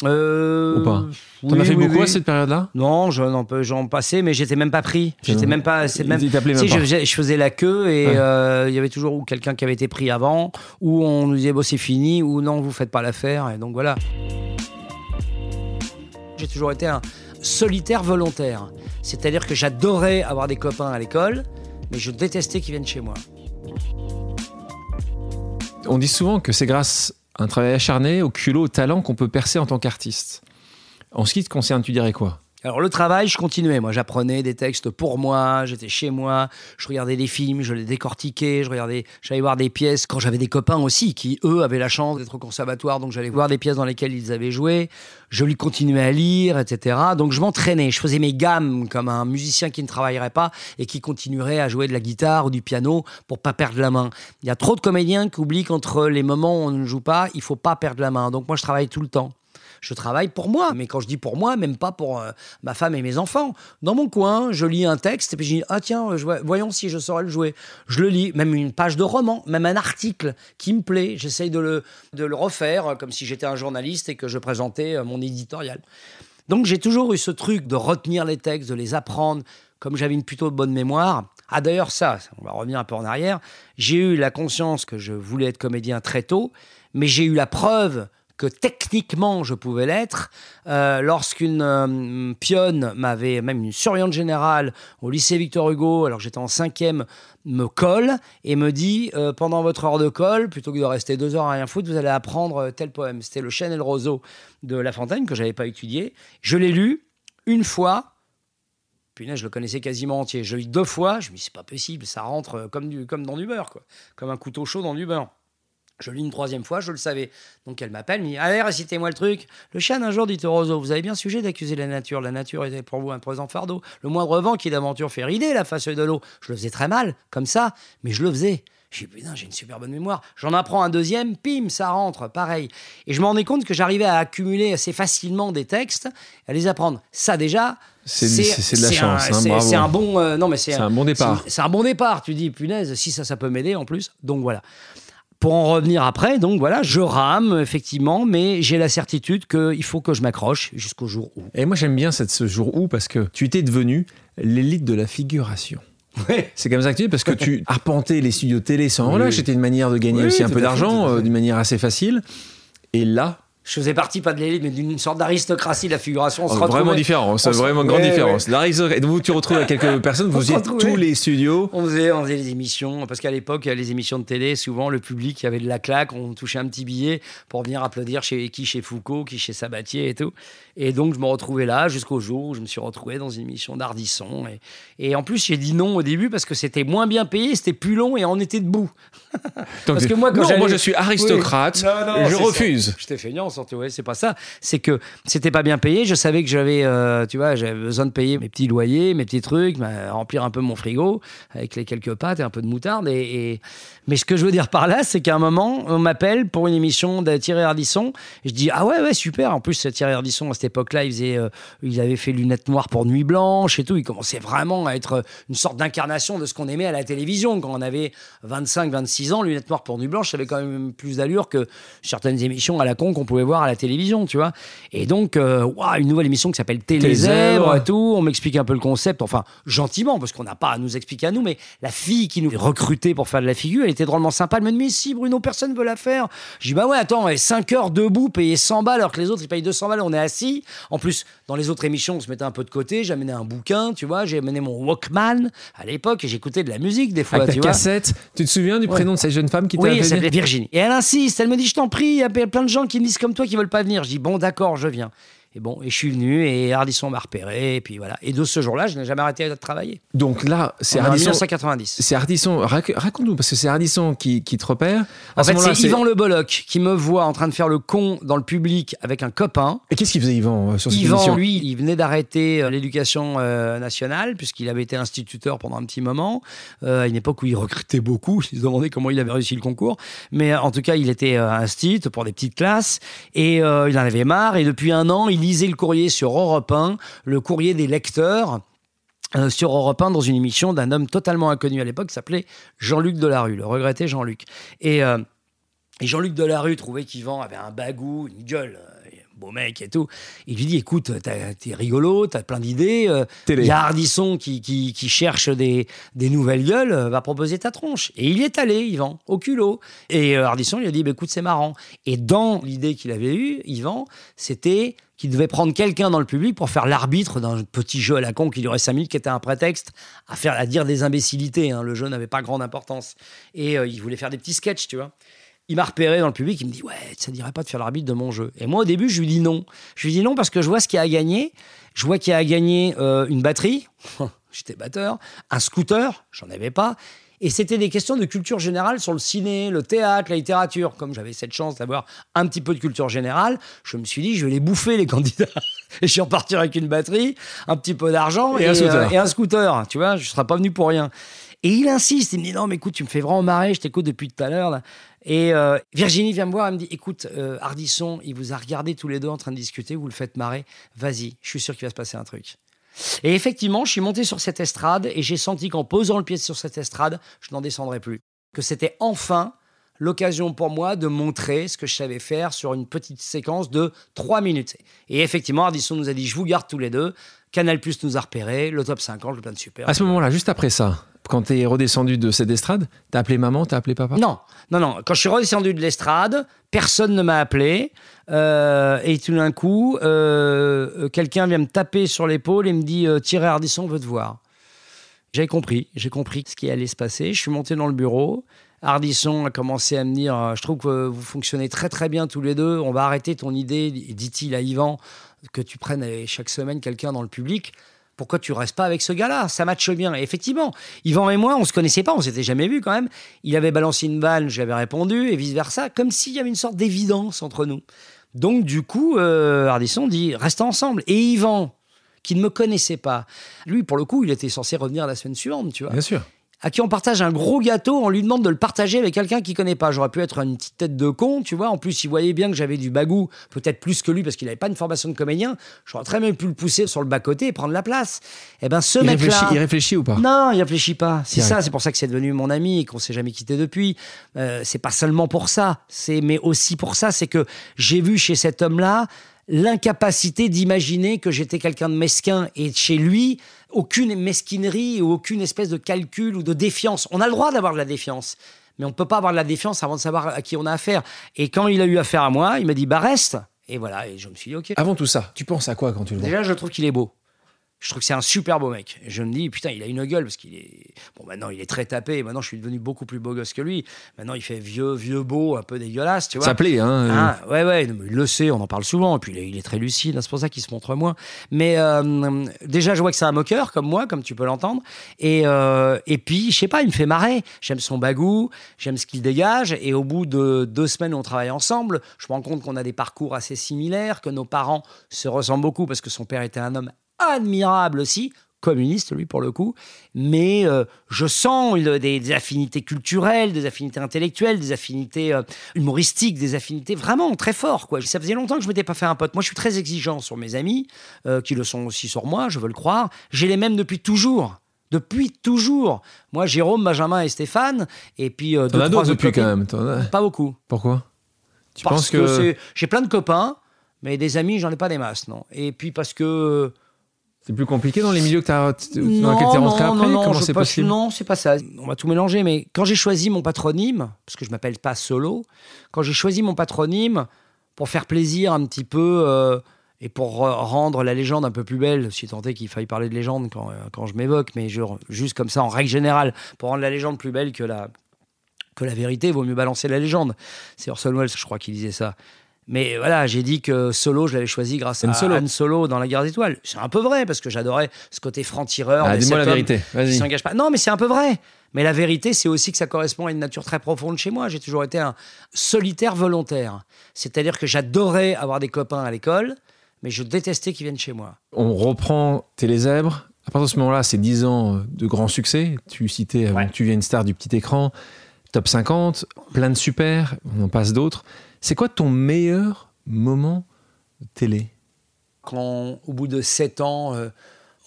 Euh, Ou pas? T'en as fait beaucoup à cette période-là? Non, j'en passais, mais j'étais même pas pris. J'étais même pas. Même, si, Je, faisais la queue et euh, il y avait toujours quelqu'un qui avait été pris avant, ou on nous disait bon c'est fini, ou non vous faites pas l'affaire, et donc voilà. J'ai toujours été un solitaire volontaire, c'est-à-dire que j'adorais avoir des copains à l'école, mais je détestais qu'ils viennent chez moi. On dit souvent que c'est grâce à un travail acharné, au culot, au talent qu'on peut percer en tant qu'artiste. En ce qui te concerne, tu dirais quoi? Alors le travail, je continuais. Moi, j'apprenais des textes pour moi. J'étais chez moi. Je regardais des films, je les décortiquais. Je regardais, j'allais voir des pièces quand j'avais des copains aussi qui eux avaient la chance d'être au conservatoire. Donc j'allais voir des pièces dans lesquelles ils avaient joué. Je lui continuais à lire, etc. Donc je m'entraînais. Je faisais mes gammes comme un musicien qui ne travaillerait pas et qui continuerait à jouer de la guitare ou du piano pour pas perdre la main. Il y a trop de comédiens qui oublient qu'entre les moments où on ne joue pas, il faut pas perdre la main. Donc moi, je travaille tout le temps je travaille pour moi. Mais quand je dis pour moi, même pas pour euh, ma femme et mes enfants. Dans mon coin, je lis un texte et puis je dis ah tiens, voyons si je saurais le jouer. Je le lis, même une page de roman, même un article qui me plaît. J'essaye de le, de le refaire euh, comme si j'étais un journaliste et que je présentais euh, mon éditorial. Donc j'ai toujours eu ce truc de retenir les textes, de les apprendre. Comme j'avais une plutôt bonne mémoire, ah d'ailleurs ça, on va revenir un peu en arrière, j'ai eu la conscience que je voulais être comédien très tôt, mais j'ai eu la preuve que techniquement je pouvais l'être. Euh, lorsqu'une euh, pionne m'avait, même une surveillante générale au lycée Victor Hugo, alors j'étais en cinquième, me colle et me dit euh, pendant votre heure de colle, plutôt que de rester deux heures à rien foutre, vous allez apprendre tel poème. C'était le Chêne et le roseau de La Fontaine que j'avais pas étudié. Je l'ai lu une fois. Puis là, je le connaissais quasiment entier. Je l'ai lu deux fois. Je me dis, c'est pas possible, ça rentre comme, du, comme dans du beurre. Comme un couteau chaud dans du beurre. Je lis une troisième fois, je le savais. Donc elle m'appelle, me dit Allez, récitez-moi le truc. Le chien un jour dit au roseau Vous avez bien sujet d'accuser la nature. La nature était pour vous un présent fardeau. Le moindre vent qui d'aventure fait rider la face de l'eau. Je le faisais très mal, comme ça, mais je le faisais. J'ai putain, j'ai une super bonne mémoire. J'en apprends un deuxième, pim, ça rentre, pareil. Et je me rendais compte que j'arrivais à accumuler assez facilement des textes, à les apprendre. Ça déjà, c'est de la chance. Hein, c'est un bon, euh, non mais c'est un, bon départ. C'est un bon départ. Tu dis punaise, si ça, ça peut m'aider en plus. Donc voilà pour en revenir après, donc voilà, je rame effectivement, mais j'ai la certitude qu'il faut que je m'accroche jusqu'au jour où. Et moi j'aime bien cette, ce jour où parce que tu étais devenu l'élite de la figuration. Ouais. C'est comme ça que tu es parce que tu arpentais les studios télé sans relâche. C'était une manière de gagner aussi un peu d'argent euh, d'une manière assez facile. Et là, je faisais partie pas de l'élite, mais d'une sorte d'aristocratie de la figuration. On oh, vraiment différent, c'est vraiment une grande différence. Ouais. Vous, tu retrouves quelques personnes, vous faisiez tous les studios. On faisait, on faisait les émissions, parce qu'à l'époque, les émissions de télé, souvent le public avait de la claque, on touchait un petit billet pour venir applaudir chez qui chez Foucault, qui chez Sabatier et tout. Et donc je me retrouvais là jusqu'au jour où je me suis retrouvé dans une émission d'Ardisson. Et, et, en plus, j'ai dit non au début parce que c'était moins bien payé, c'était plus long et on était debout. parce que moi, quand non, moi je suis aristocrate, je refuse. J'étais feignant ouais, c'est pas ça. C'est que c'était pas bien payé. Je savais que j'avais, euh, tu vois, j'avais besoin de payer mes petits loyers, mes petits trucs, remplir un peu mon frigo avec les quelques pâtes et un peu de moutarde. Et, Mais ce que je veux dire par là, c'est qu'à un moment, on m'appelle pour une émission de Thierry Ardisson. Et je dis, ah ouais, ouais, super. En plus, Thierry Ardisson, à cette époque-là, il, faisait, euh, il avait fait Lunettes Noires pour Nuit Blanche et tout. Il commençait vraiment à être une sorte d'incarnation de ce qu'on aimait à la télévision. Quand on avait 25, 26 ans, Lunettes Noires pour Nuit Blanche, ça avait quand même plus d'allure que certaines émissions à la con qu'on pouvait voir à la télévision, tu vois. Et donc, euh, une nouvelle émission qui s'appelle Télézèbre et tout. On m'explique un peu le concept, enfin, gentiment, parce qu'on n'a pas à nous expliquer à nous, mais la fille qui nous recrutait pour faire de la figure, elle était drôlement sympa. Elle me dit, mais si, Bruno, personne ne veut la faire. Je dis, bah ouais, attends, 5 heures debout, payer 100 balles, alors que les autres, ils payent 200 balles, on est assis. En plus, dans les autres émissions, on se mettait un peu de côté. J'amenais un bouquin, tu vois. J'ai amené mon Walkman à l'époque et j'écoutais de la musique des fois. Avec tu cassette. Tu te souviens du prénom de cette jeune femme qui t'a Oui, elle s'appelait Virginie. Et elle insiste. Elle me dit, je t'en prie, il y a plein de gens qui me disent comme toi qui veulent pas venir. Je dis, bon, d'accord, je viens. Et bon, et je suis venu et Ardisson m'a repéré et puis voilà. Et de ce jour-là, je n'ai jamais arrêté de travailler. Donc là, c'est Ardisson. 1990. C'est Ardisson. Raconte-nous parce que c'est Ardisson qui, qui, te repère. en fait, c'est Yvan Le Bolloc qui me voit en train de faire le con dans le public avec un copain. Et qu'est-ce qu'il faisait Yvan euh, sur cette Yvan, lui, il venait d'arrêter euh, l'éducation euh, nationale puisqu'il avait été instituteur pendant un petit moment à une époque où il recrutait beaucoup. Je me demandais comment il avait réussi le concours, mais en tout cas, il était instit pour des petites classes et il en avait marre. Et depuis un an, il lisez le courrier sur Europe 1, le courrier des lecteurs. Euh, sur Europe 1 dans une émission d'un homme totalement inconnu à l'époque qui s'appelait Jean-Luc Delarue, le regretté Jean-Luc. Et, euh, et Jean-Luc Delarue trouvait qu'Yvan avait un bagou, une gueule beau mec et tout. Il lui dit écoute, t'es rigolo, t'as plein d'idées. Euh, il y a Hardisson qui, qui, cherche des, des, nouvelles gueules, euh, va proposer ta tronche. Et il y est allé, Yvan, au culot. Et euh, Hardisson lui a dit bah, écoute, c'est marrant. Et dans l'idée qu'il avait eue, Yvan, c'était qu'il devait prendre quelqu'un dans le public pour faire l'arbitre d'un petit jeu à la con qui durait 5 minutes, qui était un prétexte à faire à dire des imbécilités. Hein. Le jeu n'avait pas grande importance. Et il voulait faire des petits sketchs, tu vois il m'a repéré dans le public, il me dit Ouais, ça ne dirait pas de faire l'arbitre de mon jeu. Et moi, au début, je lui dis non. Je lui dis non parce que je vois ce qu'il y a à gagner. Je vois qu'il y a à gagner euh, une batterie, j'étais batteur, un scooter, j'en avais pas. Et c'était des questions de culture générale sur le ciné, le théâtre, la littérature. Comme j'avais cette chance d'avoir un petit peu de culture générale, je me suis dit, je vais les bouffer, les candidats. Et je suis reparti avec une batterie, un petit peu d'argent et, un scooter. Euh, et un scooter. Tu vois, je ne serais pas venu pour rien. Et il insiste, il me dit non, mais écoute, tu me fais vraiment marrer, je t'écoute depuis tout à l'heure. Et euh, Virginie vient me voir, elle me dit écoute, euh, Ardisson, il vous a regardé tous les deux en train de discuter, vous le faites marrer, vas-y, je suis sûr qu'il va se passer un truc. Et effectivement, je suis monté sur cette estrade et j'ai senti qu'en posant le pied sur cette estrade, je n'en descendrais plus. Que c'était enfin l'occasion pour moi de montrer ce que je savais faire sur une petite séquence de 3 minutes. Et effectivement, Ardisson nous a dit, je vous garde tous les deux. Canal Plus nous a repérés, le top 50, le plan de super. À ce moment-là, juste après ça, quand tu es redescendu de cette estrade, t'as appelé maman, t'as appelé papa? Non, non, non. Quand je suis redescendu de l'estrade, personne ne m'a appelé. Euh, et tout d'un coup, euh, quelqu'un vient me taper sur l'épaule et me dit euh, Thierry Ardisson veut te voir. J'ai compris, j'ai compris ce qui allait se passer. Je suis monté dans le bureau. Ardisson a commencé à me dire Je trouve que vous fonctionnez très très bien tous les deux. On va arrêter ton idée, dit-il à Yvan, que tu prennes chaque semaine quelqu'un dans le public pourquoi tu restes pas avec ce gars-là? Ça matche bien. Effectivement, Yvan et moi, on se connaissait pas, on s'était jamais vu quand même. Il avait balancé une balle, j'avais répondu, et vice-versa, comme s'il y avait une sorte d'évidence entre nous. Donc, du coup, euh, Ardisson dit reste ensemble. Et Yvan, qui ne me connaissait pas, lui, pour le coup, il était censé revenir la semaine suivante, tu vois. Bien sûr à qui on partage un gros gâteau, on lui demande de le partager avec quelqu'un qui connaît pas. J'aurais pu être une petite tête de con, tu vois. En plus, il voyait bien que j'avais du bagou, peut-être plus que lui parce qu'il n'avait pas une formation de comédien. J'aurais très bien pu le pousser sur le bas-côté et prendre la place. Eh ben, ce mec-là. Il réfléchit ou pas? Non, il réfléchit pas. C'est ça, c'est pour ça que c'est devenu mon ami et qu'on s'est jamais quitté depuis. Euh, c'est pas seulement pour ça, c'est mais aussi pour ça, c'est que j'ai vu chez cet homme-là l'incapacité d'imaginer que j'étais quelqu'un de mesquin et chez lui, aucune mesquinerie ou aucune espèce de calcul ou de défiance. On a le droit d'avoir de la défiance, mais on ne peut pas avoir de la défiance avant de savoir à qui on a affaire. Et quand il a eu affaire à moi, il m'a dit bah reste. Et voilà, et je me suis dit ok. Avant tout ça, tu penses à quoi quand tu le vois? Déjà, je trouve qu'il est beau. Je trouve que c'est un super beau mec. je me dis, putain, il a une gueule parce qu'il est. Bon, maintenant, il est très tapé. Maintenant, je suis devenu beaucoup plus beau gosse que lui. Maintenant, il fait vieux, vieux beau, un peu dégueulasse, tu vois. Ça plaît, hein ah, Ouais, ouais, il le sait, on en parle souvent. Et puis, il est, très lucide, hein, c'est pour ça qu'il se montre moins. Mais euh, déjà, je vois que c'est un moqueur, comme moi, comme tu peux l'entendre. Et, euh, et puis, je sais pas, il me fait marrer. J'aime son bagou, j'aime ce qu'il dégage. Et au bout de deux semaines où on travaille ensemble, je me rends compte qu'on a des parcours assez similaires, que nos parents se ressemblent beaucoup parce que son père était un homme admirable aussi, communiste, lui, pour le coup. Mais euh, je sens des, affinités culturelles, des affinités intellectuelles, des affinités euh, humoristiques, des affinités vraiment très fortes. Quoi. Ça faisait longtemps que je ne m'étais pas fait un pote. Moi, je suis très exigeant sur mes amis, euh, qui le sont aussi sur moi, je veux le croire. J'ai les mêmes depuis toujours. Depuis toujours. Moi, Jérôme, Benjamin et Stéphane. Et puis. T'en as d'autres depuis quand même. Pas beaucoup. Pourquoi? Tu Parce penses que, que j'ai plein de copains, mais des amis, j'en ai pas des masses, non. Et puis parce que c'est plus compliqué dans les milieux que as, dans lesquels tu es rentré après Non, Comment c'est possible Non, c'est pas ça. On va tout mélanger. Mais quand j'ai choisi mon patronyme, parce que je m'appelle pas Solo, quand j'ai choisi mon patronyme pour faire plaisir un petit peu euh, et pour rendre la légende un peu plus belle, si tant est qu'il faille parler de légende quand, euh, quand je m'évoque, mais juste comme ça en règle générale, pour rendre la légende plus belle que la, que la vérité, il vaut mieux balancer la légende. C'est Orson Welles, je crois, qui disait ça. Mais voilà, j'ai dit que Solo, je l'avais choisi grâce à Solo. Han Solo dans La Guerre des Étoiles. C'est un peu vrai, parce que j'adorais ce côté franc-tireur. Ah, dis-moi la vérité, vas-y. s'engage pas. Non, mais c'est un peu vrai. Mais la vérité, c'est aussi que ça correspond à une nature très profonde chez moi. J'ai toujours été un solitaire volontaire. C'est-à-dire que j'adorais avoir des copains à l'école, mais je détestais qu'ils viennent chez moi. On reprend Télézèbre. À partir de ce moment-là, c'est 10 ans de grand succès. Tu citais avant que tu viennes star du petit écran, top 50, plein de super, on en passe d'autres. C'est quoi ton meilleur moment télé? Quand, au bout de sept ans, euh,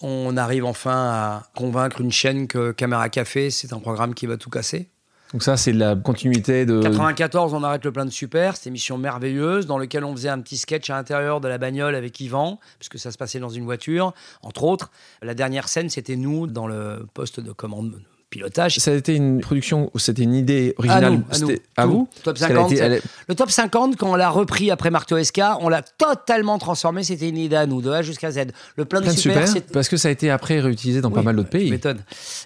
on arrive enfin à convaincre une chaîne que Caméra Café, c'est un programme qui va tout casser. Donc ça, c'est la continuité de... 94, on arrête le plein de super, cette émission merveilleuse dans laquelle on faisait un petit sketch à l'intérieur de la bagnole avec Yvan, puisque ça se passait dans une voiture, entre autres. La dernière scène, c'était nous dans le poste de commande pilotage. Ça a été une production, c'était une idée originale. À, vous top 50, Le top 50, quand on l'a repris après Marteau SK, on l'a totalement transformé. C'était une idée à nous, de A jusqu'à Z. Le plein, de super, parce que ça a été après réutilisé dans pas mal d'autres pays.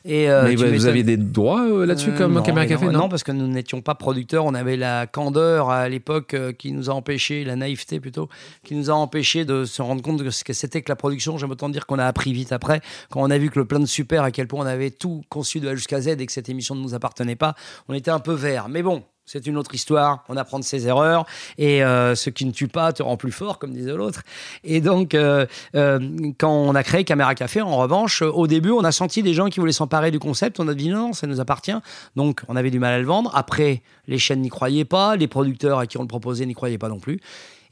Et euh, Mais vous, aviez des droits euh, là-dessus euh, comme Caméra Café non, parce que nous n'étions pas producteurs. On avait la candeur à l'époque qui nous a empêché, la naïveté plutôt, qui nous a empêché de se rendre compte de ce que c'était que la production. J'aime autant dire qu'on a appris vite après, quand on a vu que le plein de super, à quel point on avait tout conçu de jusqu'à Z et que cette émission ne nous appartenait pas, on était un peu vert. Mais bon, c'est une autre histoire. On apprend de ses erreurs et euh, ce qui ne tue pas te rend plus fort, comme disait l'autre. Et donc, euh, euh, quand on a créé Caméra Café, en revanche, au début, on a senti des gens qui voulaient s'emparer du concept. On a dit non, ça nous appartient. Donc, on avait du mal à le vendre. Après, les chaînes n'y croyaient pas, les producteurs à qui on le proposait n'y croyaient pas non plus.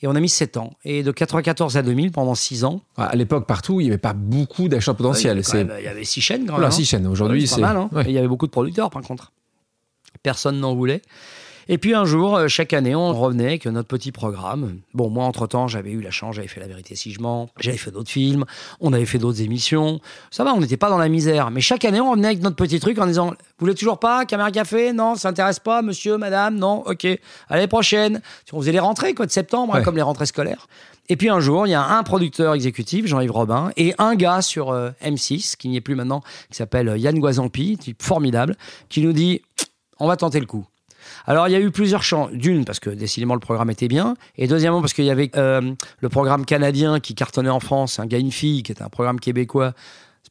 Et on a mis 7 ans. Et de 94 à 2000, pendant 6 ans. À l'époque, partout, il n'y avait pas beaucoup d'achats potentiels. il, y avait 6 chaînes quand même. 6 hein. chaînes. Aujourd'hui, c'est. pas mal. Hein. il y avait beaucoup de producteurs, par contre. Personne n'en voulait. Et puis un jour, euh, chaque année, on revenait avec notre petit programme. Bon, moi, entre-temps, j'avais eu la chance, j'avais fait La vérité si je mens, j'avais fait d'autres films, on avait fait d'autres émissions. Ça va, on n'était pas dans la misère. Mais chaque année, on revenait avec notre petit truc en disant Vous voulez toujours pas Caméra Café? Non, ça intéresse pas, monsieur, madame Non, ok. Allez, prochaine. On faisait les rentrées, quoi, de septembre, hein, comme les rentrées scolaires. Et puis un jour, il y a un producteur exécutif, Jean-Yves Robin, et un gars sur euh, M6, qui n'y est plus maintenant, qui s'appelle euh, Yann Guazampi, type formidable, qui nous dit On va tenter le coup. Alors, il y a eu plusieurs champs. D'une, parce que décidément, le programme était bien. Et deuxièmement, parce qu'il y avait euh, le programme canadien qui cartonnait en France, Un gars, une fille, qui était un programme québécois.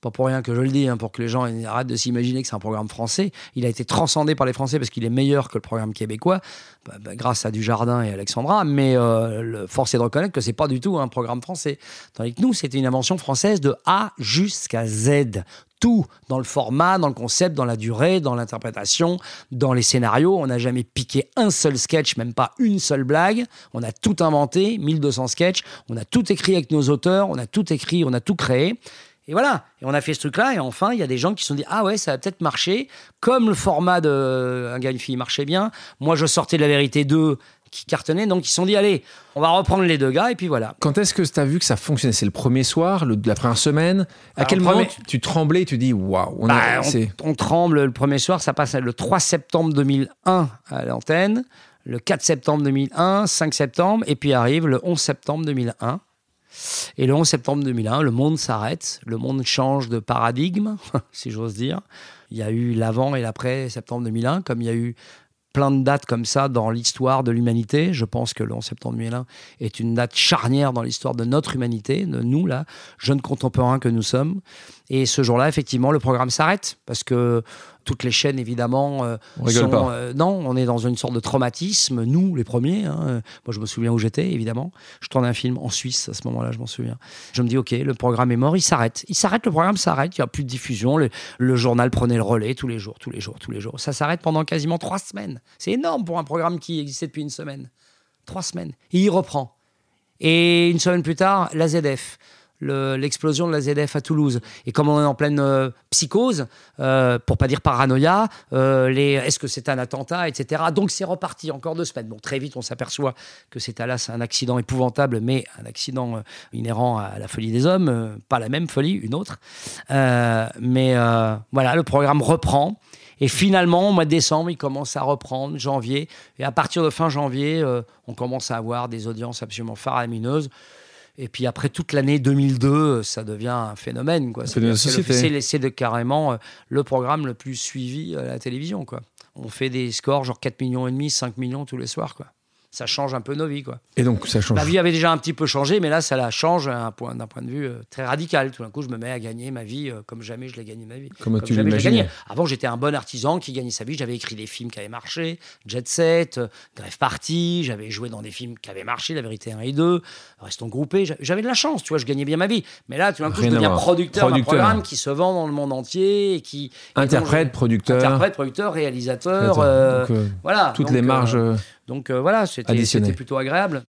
Pas pour rien que je le dis, hein, pour que les gens arrêtent de s'imaginer que c'est un programme français. Il a été transcendé par les Français parce qu'il est meilleur que le programme québécois, bah, bah, grâce à Dujardin et Alexandra. Mais euh, force est de reconnaître que c'est pas du tout un programme français. Tandis que nous, c'était une invention française de A jusqu'à Z tout dans le format, dans le concept, dans la durée, dans l'interprétation, dans les scénarios. On n'a jamais piqué un seul sketch, même pas une seule blague. On a tout inventé, 1200 sketchs. On a tout écrit avec nos auteurs, on a tout écrit, on a tout créé. Et voilà, et on a fait ce truc-là, et enfin, il y a des gens qui se sont dit Ah ouais, ça va peut-être marcher. Comme le format de Un gars, une fille marchait bien, moi je sortais de la vérité 2 qui cartonnait, donc ils se sont dit Allez, on va reprendre les deux gars, et puis voilà. Quand est-ce que tu as vu que ça fonctionnait? C'est le premier soir, le- la première semaine? À Alors, quel moment premier- tu, tu tremblais et tu dis waouh on, a- Bah, on- on, tremble le premier soir, ça passe le 3 septembre 2001 à l'antenne, le 4 septembre 2001, 5 septembre, et puis arrive le 11 septembre 2001. Et le 11 septembre 2001, le monde s'arrête, le monde change de paradigme, si j'ose dire. Il y a eu l'avant et l'après septembre 2001, comme il y a eu plein de dates comme ça dans l'histoire de l'humanité. Je pense que le 11 septembre 2001 est une date charnière dans l'histoire de notre humanité, de nous, là, jeunes contemporains que nous sommes. Et ce jour-là, effectivement, le programme s'arrête parce que toutes les chaînes, évidemment, euh, On sont, pas. euh, non, on est dans une sorte de traumatisme, nous, les premiers. hein. Moi, je me souviens où j'étais, évidemment. Je tournais un film en Suisse à ce moment-là, je m'en souviens. Je me dis, OK, le programme est mort, il s'arrête. Il s'arrête, le programme s'arrête, il n'y a plus de diffusion. Le, le journal prenait le relais tous les jours, tous les jours, tous les jours. Ça s'arrête pendant quasiment trois semaines. C'est énorme pour un programme qui existait depuis une semaine. Trois semaines. Et il reprend. Et une semaine plus tard, la ZF. Le- L'explosion de la ZF à Toulouse. Et comme on est en pleine euh, psychose, euh, pour pas dire paranoïa, euh, est-ce que c'est un attentat, etc. Donc c'est reparti encore deux semaines. Bon, très vite, on s'aperçoit que c'est un accident épouvantable, mais un accident euh, inhérent à la folie des hommes, euh, pas la même folie, une autre. Mais voilà, le programme reprend. Et finalement, au mois de décembre, il commence à reprendre, janvier. Et à partir de fin janvier, on commence à avoir des audiences absolument faramineuses. Et puis après toute l'année 2002, euh, ça devient un phénomène. Quoi. C'est carrément euh, le programme le plus suivi à la télévision. Quoi. On fait des scores genre 4 millions et demi, 5 millions tous les soirs. Quoi. Ça change un peu nos vies. Quoi. Et donc, ça change. Ma vie avait déjà un petit peu changé, mais là, ça la change à un point- d'un point de vue euh, très radical. Tout d'un coup, je me mets à gagner ma vie euh, comme jamais je l'ai gagné ma vie. Comme tu jamais je l'ai l'imaginais. gagné. Avant, j'étais un bon artisan qui gagnait sa vie. J'avais écrit des films qui avaient marché, Jet Set, euh, Grève Party. J'avais joué dans des films qui avaient marché, La Vérité 1 et 2, Restons groupés. J'a- J'avais de la chance, tu vois, je gagnais bien ma vie. Mais là, tout d'un coup, je deviens producteur d'un programme qui se vend dans le monde entier et qui. et Interprète, producteur. Interprète, producteur, réalisateur. Euh, donc, voilà. toutes Donc, les marges. Euh, donc euh, voilà, c'était plutôt agréable.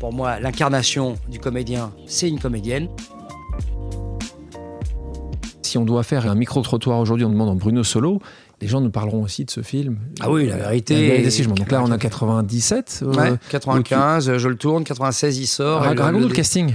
Pour moi, l'incarnation du comédien, c'est une comédienne. Si on doit faire un micro-trottoir aujourd'hui en demandant Bruno Solo, les gens nous parleront aussi de ce film. Ah oui, la vérité. La. Donc là, on a 97. euh, Ouais, 95, je le tourne, 96 il sort. Raconte-nous le- le casting.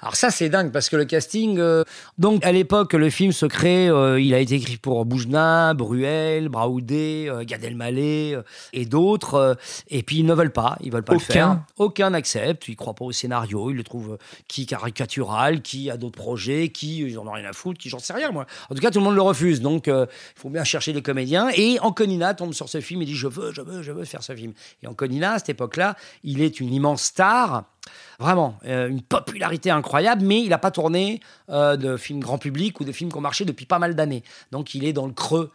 Alors ça c'est dingue parce que le casting, euh, donc à l'époque le film se crée, euh, il a été écrit pour Boujna, Bruel, Braoudé, euh, Gad Elmaleh euh, et d'autres, et puis ils ne veulent pas, ils veulent pas Aucun. le faire. Aucun n'accepte, ils croient pas au scénario, ils le trouvent qui caricatural, qui a d'autres projets, qui ils en ont rien à foutre, qui j'en sais rien moi. En tout cas tout le monde le refuse, donc il faut bien chercher des comédiens. Et Anconina tombe sur ce film et dit je veux, je veux, je veux faire ce film. Et Anconina à cette époque-là, il est une immense star. Vraiment, euh, une popularité incroyable, mais il n'a pas tourné euh, de films grand public ou de films qui ont marché depuis pas mal d'années. Donc il est dans le creux.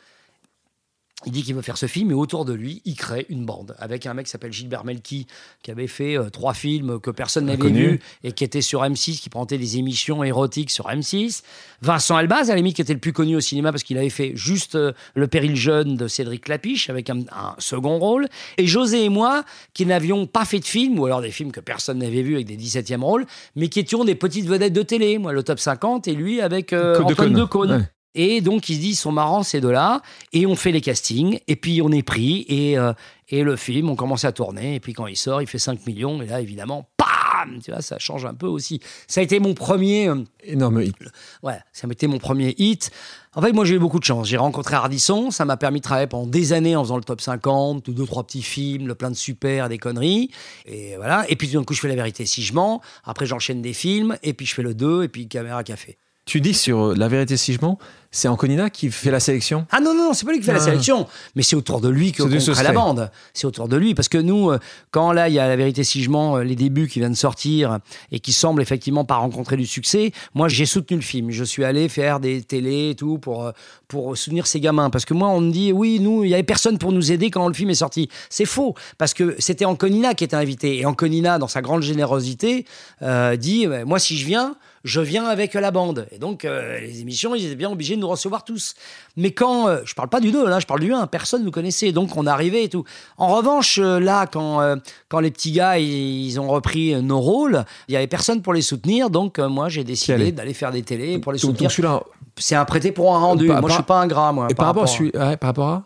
Il dit qu'il veut faire ce film, et autour de lui, il crée une bande avec un mec qui s'appelle Gilbert Melki, qui avait fait euh, trois films que personne n'avait vus et qui était sur M6, qui présentait des émissions érotiques sur M6. Vincent Elbaz, à la limite, qui était le plus connu au cinéma parce qu'il avait fait juste euh, Le péril jeune de Cédric Lapiche avec un, un second rôle. Et José et moi, qui n'avions pas fait de film, ou alors des films que personne n'avait vus avec des 17e rôles, mais qui étions des petites vedettes de télé. Moi, le top 50, et lui avec euh, de Antoine Cône. Decaune. Ouais. Et donc, ils se disent, ils sont marrants ces deux-là. Et on fait les castings. Et puis, on est pris. Et, euh, et le film, on commence à tourner. Et puis, quand il sort, il fait 5 millions. Et là, évidemment, PAM Tu vois, ça change un peu aussi. Ça a été mon premier. euh, Énorme hit. Ouais, ça m'a été mon premier hit. En fait, moi, j'ai eu beaucoup de chance. J'ai rencontré Ardisson, ça m'a permis de travailler pendant des années en faisant le top 50, deux, trois petits films, le plein de super, des conneries. Et voilà. Et puis, d'un coup, je fais La vérité si je mens. Après, j'enchaîne des films. Et puis, je fais le 2. Et puis, Caméra Café. Tu dis sur euh, La vérité si je mens, c'est Anconina qui fait la sélection? Ah non, non, non, c'est pas lui qui fait la Ah. sélection, mais c'est autour de lui que crée la bande. C'est autour de lui, parce que nous, euh, quand là, il y a La vérité si je mens, euh, les débuts qui viennent de sortir et qui semblent effectivement pas rencontrer du succès, moi, j'ai soutenu le film. Je suis allé faire des télés et tout pour, euh, pour soutenir ces gamins. Parce que moi, on me dit, oui, nous, il y avait personne pour nous aider quand le film est sorti. C'est faux, parce que c'était Anconina qui était invité. Et Anconina, dans sa grande générosité, euh, dit, moi, si je viens, je viens avec la bande. Et donc, euh, les émissions, ils étaient bien obligés de nous recevoir tous. Mais quand, euh, je parle pas du 2, là, je parle du 1, personne ne nous connaissait, donc on arrivait et tout. En revanche, euh, là, quand, euh, quand les petits gars, ils, ils ont repris euh, nos rôles, il y avait personne pour les soutenir, donc euh, moi, j'ai décidé d'aller faire des télés pour les soutenir. donc celui-là, C'est un prêté pour un rendu. Par- moi, je suis par- pas un gras, moi. et par rapport, à celui, ouais, par rapport à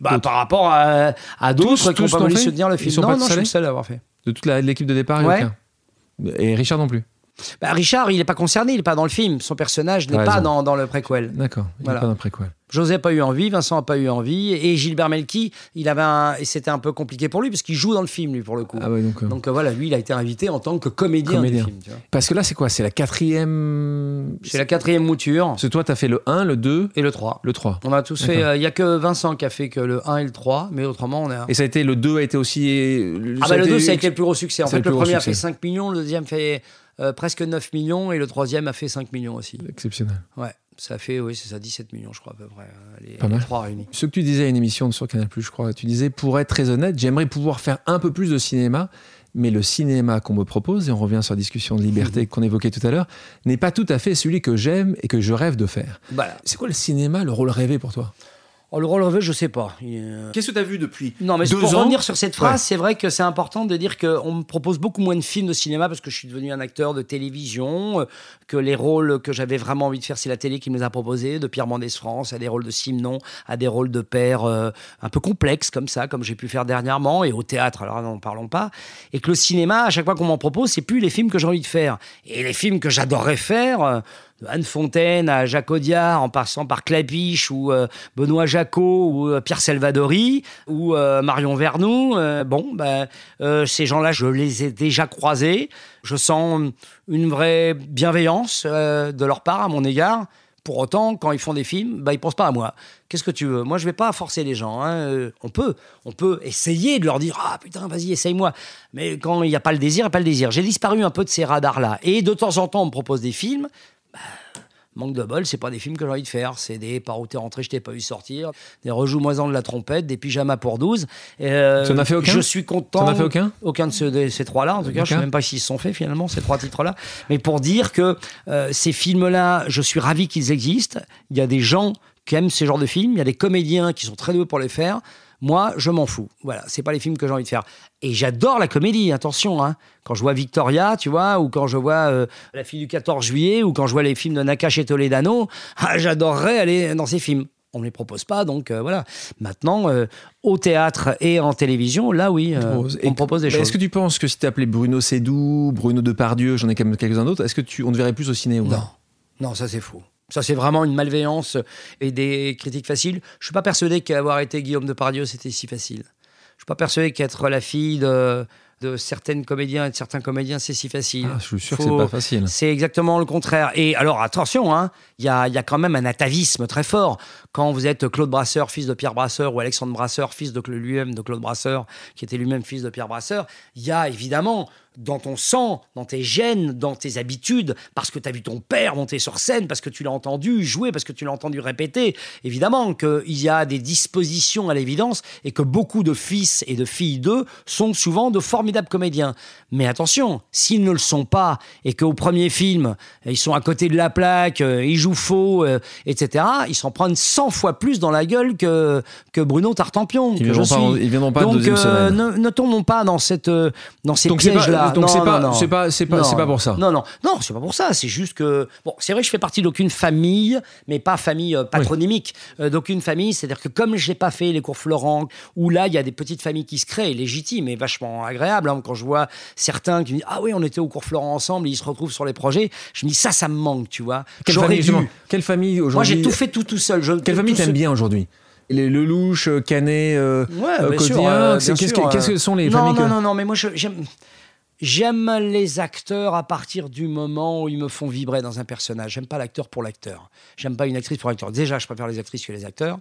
bah, par rapport à, à d'autres Tous- qui ont tous pas voulu soutenir le Ils film. sont Non, pas non, je suis le seul à l'avoir fait. de toute l'équipe de départ, Ouais. aucun. Et Richard non plus. Bah, Richard, il n'est pas concerné, il n'est pas dans le film. Son personnage n'est T'as pas dans, dans le préquel. D'accord. Il Voilà. n'est pas d'un préquel. José n'a pas eu envie, Vincent n'a pas eu envie, et Gilbert Melki, il avait un, et c'était un peu compliqué pour lui parce qu'il joue dans le film lui pour le coup. Ah ouais, donc, euh, Donc euh, voilà, lui il a été invité en tant que comédien, Comédien. du film. tu vois. Parce que là, c'est quoi? C'est la quatrième. C'est la quatrième mouture Parce que toi, tu as fait le 1, le 2, et le 3. le 3. On a tous fait. euh, Il y a que Vincent qui a fait que le 1 et le 3, mais autrement on est. Et ça a été, le 2 a été aussi. Ah bah le 2 ça a été le plus gros succès. En fait le le premier a fait 5 millions, le deuxième fait euh, presque 9 millions et le troisième a fait 5 millions aussi. exceptionnel. Ouais, ça fait oui c'est ça 17 millions je crois à peu près euh, les, Pas les mal. trois réunis. Ce que tu disais à une émission sur Canal, je crois, tu disais, pour être très honnête, j'aimerais pouvoir faire un peu plus de cinéma, mais le cinéma qu'on me propose, et on revient sur la discussion de liberté qu'on évoquait tout à l'heure, n'est pas tout à fait celui que j'aime et que je rêve de faire. Voilà. C'est quoi le cinéma, le rôle rêvé pour toi? Oh, le rôle relevé je sais pas. Euh, Qu'est-ce que tu as vu depuis Non, mais deux pour ans revenir sur cette phrase, Ouais. c'est vrai que c'est important de dire qu'on me propose beaucoup moins de films de cinéma parce que je suis devenu un acteur de télévision, euh, que les rôles que j'avais vraiment envie de faire, c'est la télé qui me les a proposés, de Pierre Mendès France à des rôles de Simon, à des rôles de père euh, un peu complexes comme ça, comme j'ai pu faire dernièrement, et au théâtre, alors n'en parlons pas. Et que le cinéma, à chaque fois qu'on m'en propose, c'est plus les films que j'ai envie de faire. Et les films que j'adorerais faire, euh, de Anne Fontaine à Jacques Audiard, en passant par Clapiche ou euh, Benoît Jacot ou euh, Pierre Salvadori ou euh, Marion Vernou. bon, ben, ces gens-là, je les ai déjà croisés. Je sens une vraie bienveillance de leur part à mon égard. Pour autant, quand ils font des films, bah, ils pensent pas à moi. Qu'est-ce que tu veux? Moi, je vais pas forcer les gens. hein. On peut, on peut essayer de leur dire ah putain, vas-y, essaye-moi. Mais quand il n'y a pas le désir, il n'y a pas le désir. J'ai disparu un peu de ces radars-là. Et de temps en temps, on me propose des films. Manque de bol, c'est pas des films que j'ai envie de faire. C'est des par où t'es rentré, je t'ai pas vu sortir, des rejoue-moisans de la trompette, des pyjamas pour 12. Euh, en as fait aucun Je suis content. T'en as fait aucun Aucun de, de ces trois-là, en tout cas. Je sais Aucun même pas s'ils se sont faits finalement, ces trois titres-là. Mais pour dire que euh, ces films-là, je suis ravi qu'ils existent. Il y a des gens qui aiment ce genre de films. Il y a des comédiens qui sont très doués pour les faire. Moi, je m'en fous. Voilà, c'est pas les films que j'ai envie de faire. Et j'adore la comédie, attention. Hein. Quand je vois Victoria, tu vois, ou quand je vois euh, La fille du 14 juillet, ou quand je vois les films de Nakache et Toledano, ah, j'adorerais aller dans ces films. On ne me les propose pas, donc euh, voilà. Maintenant, euh, au théâtre et en télévision, là oui, on me propose des Mais choses. Est-ce que tu penses que si tu appelais Bruno Sédou, Bruno Depardieu, j'en ai quand même quelques-uns d'autres, est-ce que tu, on te verrait plus au ciné ou Non, non, ça c'est faux. Ça c'est vraiment une malveillance et des critiques faciles. Je suis pas persuadé qu'avoir été Guillaume Depardieu c'était si facile. Je suis pas persuadé qu'être la fille de, de certaines comédiens et de certains comédiens c'est si facile. Ah, Je suis sûr que Faut- c'est pas facile. C'est exactement le contraire. Et alors, attention, hein, il y, a, y a quand même un atavisme très fort. Quand vous êtes Claude Brasseur, fils de Pierre Brasseur, ou Alexandre Brasseur, fils de lui-même de Claude Brasseur, qui était lui-même fils de Pierre Brasseur, il y a évidemment dans ton sang, dans tes gènes, dans tes habitudes, parce que tu as vu ton père monter sur scène, parce que tu l'as entendu jouer, parce que tu l'as entendu répéter, évidemment qu'il y a des dispositions à l'évidence et que beaucoup de fils et de filles d'eux sont souvent de formidables comédiens. Mais attention, s'ils ne le sont pas et qu'au premier film, ils sont à côté de la plaque, euh, ils jouent faux, euh, etc., ils s'en prennent 100 fois plus dans la gueule que, que Bruno Tartampion. Ils je viendront pas en- deuxième euh, semaine. ne, ne tombons pas dans, cette, euh, dans ces c'est pas- ça. donc c'est pas, c'est pas, c'est pas, c'est pas pour ça. Non, non, non, c'est pas pour ça. C'est juste que bon, c'est vrai que je fais partie d'aucune famille, mais pas famille euh, patronymique, euh, d'aucune famille. C'est-à-dire que comme j'ai pas fait les cours Florent, où là il y a des petites familles qui se créent, légitimes et vachement agréables. hein. quand je vois certains qui me disent ah oui, on était au cours Florent ensemble, et ils se retrouvent sur les projets, je me dis ça, ça me manque, tu vois. Quelle famille, dû. Quelle famille aujourd'hui Moi, j'ai tout fait tout tout seul. Je- Quelle famille t'aimes bien aujourd'hui? Les Lelouch, euh, Canet, euh, Ouais, euh, Codien, euh, qu'est-ce que, sont les non, familles non, que- non, non, mais moi, j'aime. J'aime les acteurs à partir du moment où ils me font vibrer dans un personnage. J'aime pas l'acteur pour l'acteur. J'aime pas une actrice pour l'acteur. Déjà, je préfère les actrices que les acteurs.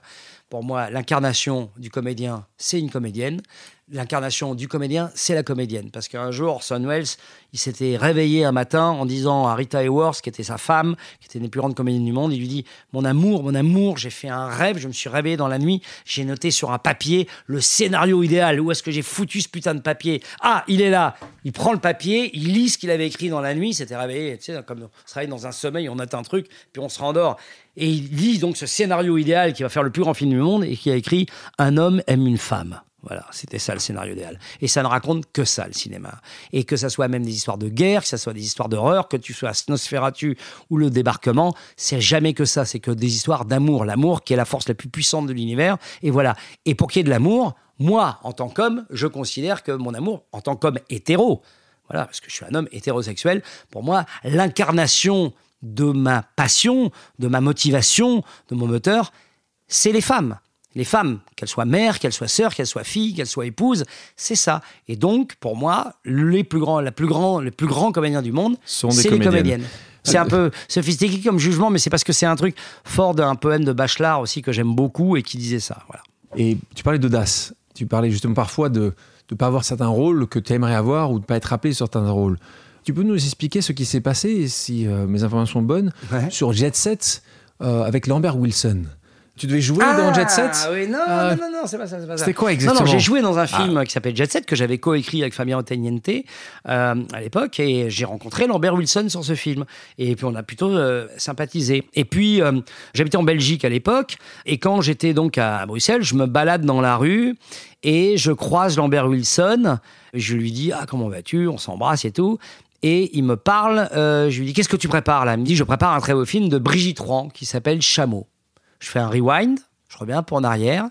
Pour moi, l'incarnation du comédien, c'est une comédienne. L'incarnation du comédien, c'est la comédienne. Parce qu'un jour, Orson Welles, il s'était réveillé un matin en disant à Rita Hayworth, qui était sa femme, qui était une des plus grandes comédiennes du monde, il lui dit Mon amour, mon amour, j'ai fait un rêve, je me suis réveillé dans la nuit, j'ai noté sur un papier le scénario idéal. Où est-ce que j'ai foutu ce putain de papier? Ah, il est là Il prend le papier, il lit ce qu'il avait écrit dans la nuit, il s'était réveillé, tu comme on se réveille dans un sommeil, on atteint un truc, puis on se rendort. Et il lit donc ce scénario idéal qui va faire le plus grand film du monde et qui a écrit Un homme aime une femme. Voilà, c'était ça le scénario idéal. Et ça ne raconte que ça, le cinéma. Et que ça soit même des histoires de guerre, que ça soit des histoires d'horreur, que tu sois à Snosferatu ou le débarquement, c'est jamais que ça. C'est que des histoires d'amour. L'amour qui est la force la plus puissante de l'univers. Et voilà. Et pour qu'il y ait de l'amour, moi, en tant qu'homme, je considère que mon amour, en tant qu'homme hétéro, voilà, parce que je suis un homme hétérosexuel, pour moi, l'incarnation de ma passion, de ma motivation, de mon moteur, c'est les femmes. Les femmes, qu'elles soient mères, qu'elles soient sœurs, qu'elles soient filles, qu'elles soient épouses, c'est ça. Et donc, pour moi, les plus grands, la plus grand, les plus grands comédiens du monde, Sont des c'est les comédiennes. comédiennes. C'est un peu sophistiqué comme jugement, mais c'est parce que c'est un truc fort d'un poème de Bachelard aussi que j'aime beaucoup et qui disait ça. Voilà. Et tu parlais d'audace. Tu parlais justement parfois de ne pas avoir certains rôles que tu aimerais avoir ou de ne pas être appelé sur certains rôles. Tu peux nous expliquer ce qui s'est passé, si euh, mes informations sont bonnes, Ouais. sur Jet Set euh, avec Lambert Wilson? Tu devais jouer dans Jet Set? Ah oui, non, Ah. non, non, non, c'est pas ça, c'est pas ça. C'était quoi exactement non, j'ai joué dans un film qui s'appelle Jet Set que j'avais coécrit avec Fabien Otteniente euh, à l'époque et j'ai rencontré Lambert Wilson sur ce film et puis on a plutôt euh, sympathisé. Et puis euh, j'habitais en Belgique à l'époque et quand j'étais donc à Bruxelles, je me balade dans la rue et je croise Lambert Wilson. Je lui dis ah comment vas-tu? On s'embrasse et tout. Et il me parle, euh, je lui dis qu'est-ce que tu prépares là? Il me dit je prépare un très beau film de Brigitte Rouen qui s'appelle Chameau. Je fais un rewind, je reviens un peu en arrière.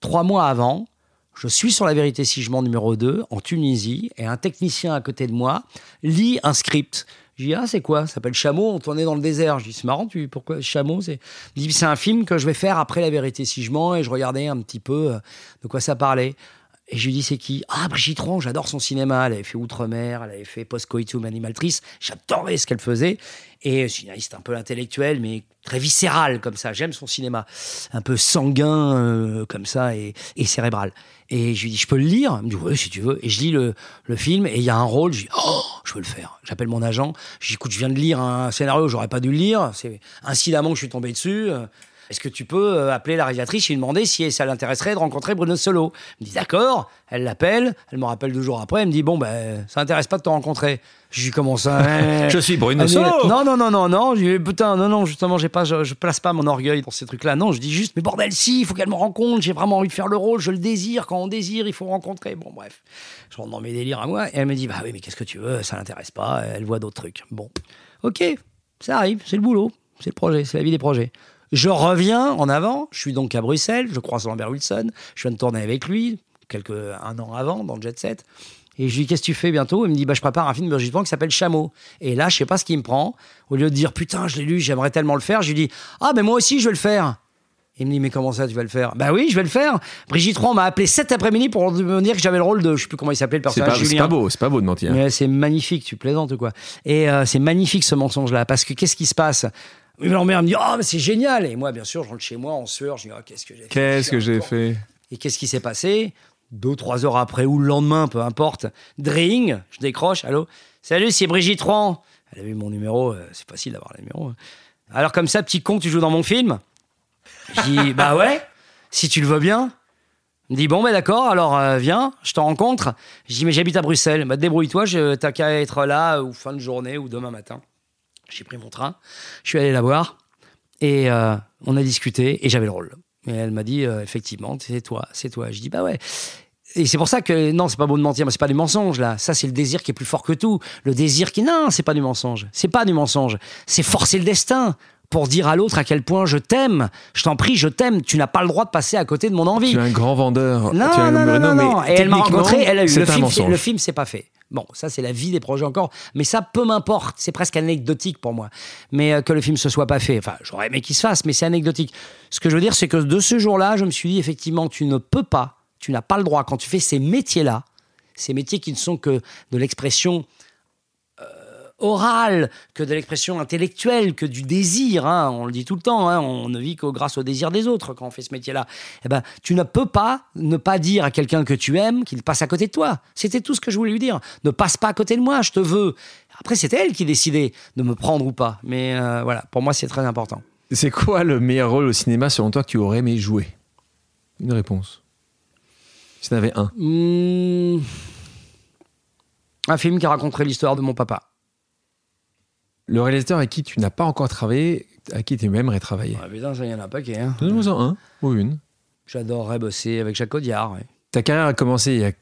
Trois mois avant, je suis sur La Vérité si je mens numéro 2 en Tunisie et un technicien à côté de moi lit un script. Je dis, ah, c'est quoi? Ça s'appelle Chameau, on tournait dans le désert. Je dis, c'est marrant, tu, pourquoi Chameau c'est... C'est un film que je vais faire après La Vérité si je mens et je regardais un petit peu euh, de quoi ça parlait. Et je lui dis, c'est qui? Ah, Brigitte Ron, j'adore son cinéma. Elle avait fait Outre-mer, elle avait fait Post-Coitum Animaltrice. J'adorais ce qu'elle faisait. Et scénariste un peu intellectuelle, mais très viscérale comme ça. J'aime son cinéma. Un peu sanguin euh, comme ça et, et cérébral. Et je lui dis, je peux le lire? Il me dit, oui, si tu veux. Et je lis le, le film et il y a un rôle. Je dis, oh, je veux le faire. J'appelle mon agent. Je dis, écoute, je viens de lire un scénario, j'aurais pas dû le lire. C'est incidemment que je suis tombé dessus. Est-ce que tu peux euh, appeler la réalisatrice et lui demander si ça l'intéresserait de rencontrer Bruno Solo? Elle me dit d'accord, elle l'appelle, elle me rappelle deux jours après, elle me dit bon ben ça n'intéresse pas de te rencontrer. Je lui dis comment ça hein? Je suis Bruno dit, Solo Non non non non non, je lui dis putain non non justement j'ai pas je, je place pas mon orgueil dans ces trucs là. Non, je dis juste mais bordel si, il faut qu'elle me rencontre, j'ai vraiment envie de faire le rôle, je le désire, quand on désire, il faut rencontrer. Bon bref. Je rentre dans mes délires à moi et elle me dit bah oui mais qu'est-ce que tu veux, ça l'intéresse pas, elle voit d'autres trucs. Bon. OK, ça arrive, c'est le boulot, c'est le projet, c'est la vie des projets. Je reviens en avant, je suis donc à Bruxelles, je croise Lambert Wilson, je viens de tourner avec lui, quelques, un an avant, dans le Jet Set. Et je lui dis, qu'est-ce que tu fais bientôt? Il me dit, bah, je prépare un film de Blanc qui s'appelle Chameau. Et là, je sais pas ce qui me prend. Au lieu de dire, putain, je l'ai lu, j'aimerais tellement le faire, je lui dis, ah, mais moi aussi, je vais le faire. Il me dit, mais comment ça, tu vas le faire? Bah oui, je vais le faire. Brigitte Rouen m'a appelé cet après-midi pour me dire que j'avais le rôle de, je sais plus comment il s'appelait, le personnage c'est pas beau, c'est pas beau de mentir. Mais c'est magnifique, tu plaisantes ou quoi? Et euh, c'est magnifique ce mensonge-là, parce que qu'est-ce qui se passe? Oui, ma mère me dit Oh, mais c'est génial Et moi, bien sûr, je rentre chez moi en sueur, je dis Oh, qu'est-ce que j'ai fait? Qu'est-ce que j'ai fait? Et qu'est-ce qui s'est passé? Deux, trois heures après, ou le lendemain, peu importe. Dring, je décroche, allô? Salut, c'est Brigitte Rouen. Elle a vu mon numéro, euh, c'est facile d'avoir le numéro. Alors, comme ça, petit con, tu joues dans mon film? Je dis Bah ouais, si tu le veux bien. Il me dit bon ben d'accord alors euh, viens je te rencontre je dis mais j'habite à Bruxelles bah débrouille-toi t'as qu'à être là ou fin de journée ou demain matin j'ai pris mon train je suis allé la voir et euh, on a discuté et j'avais le rôle et elle m'a dit euh, effectivement c'est toi c'est toi je dis bah ouais Et c'est pour ça que non, c'est pas beau de mentir, mais c'est pas du mensonge là. Ça, c'est le désir qui est plus fort que tout. Le désir qui non, c'est pas du mensonge. C'est pas du mensonge. C'est forcer le destin pour dire à l'autre à quel point je t'aime. Je t'en prie, je t'aime. Tu n'as pas le droit de passer à côté de mon envie. Tu es un grand vendeur. Non, tu es un non, non, non. Et elle m'a rencontré, elle a eu le film. Le film, c'est pas fait. Bon, ça c'est la vie des projets encore, mais ça peu m'importe. C'est presque anecdotique pour moi. Mais euh, que le film se soit pas fait, enfin, j'aurais aimé qu'il se fasse, mais c'est anecdotique. Ce que je veux dire, c'est que de ce jour-là, je me suis dit effectivement, tu ne peux pas, tu n'as pas le droit quand tu fais ces métiers-là, ces métiers qui ne sont que de l'expression orale, que de l'expression intellectuelle, que du désir. hein. on le dit tout le temps. hein, on ne vit que grâce au désir des autres quand on fait ce métier-là. Eh ben, tu ne peux pas ne pas dire à quelqu'un que tu aimes qu'il passe à côté de toi. C'était tout ce que je voulais lui dire. Ne passe pas à côté de moi, je te veux. Après, c'était elle qui décidait de me prendre ou pas. Mais euh, voilà, pour moi, c'est très important. C'est quoi le meilleur rôle au cinéma selon toi que tu aurais aimé jouer? Une réponse. Si tu en avais un. Hmm. Un film qui raconterait l'histoire de mon papa. Le réalisateur avec qui tu n'as pas encore travaillé, à qui tu aimerais travailler? Ah, putain, ça y en a un paquet. Hein. Donne-nous-en un ou une. J'adorerais bosser avec Jacques Audiard. ouais. Ta carrière a commencé il y a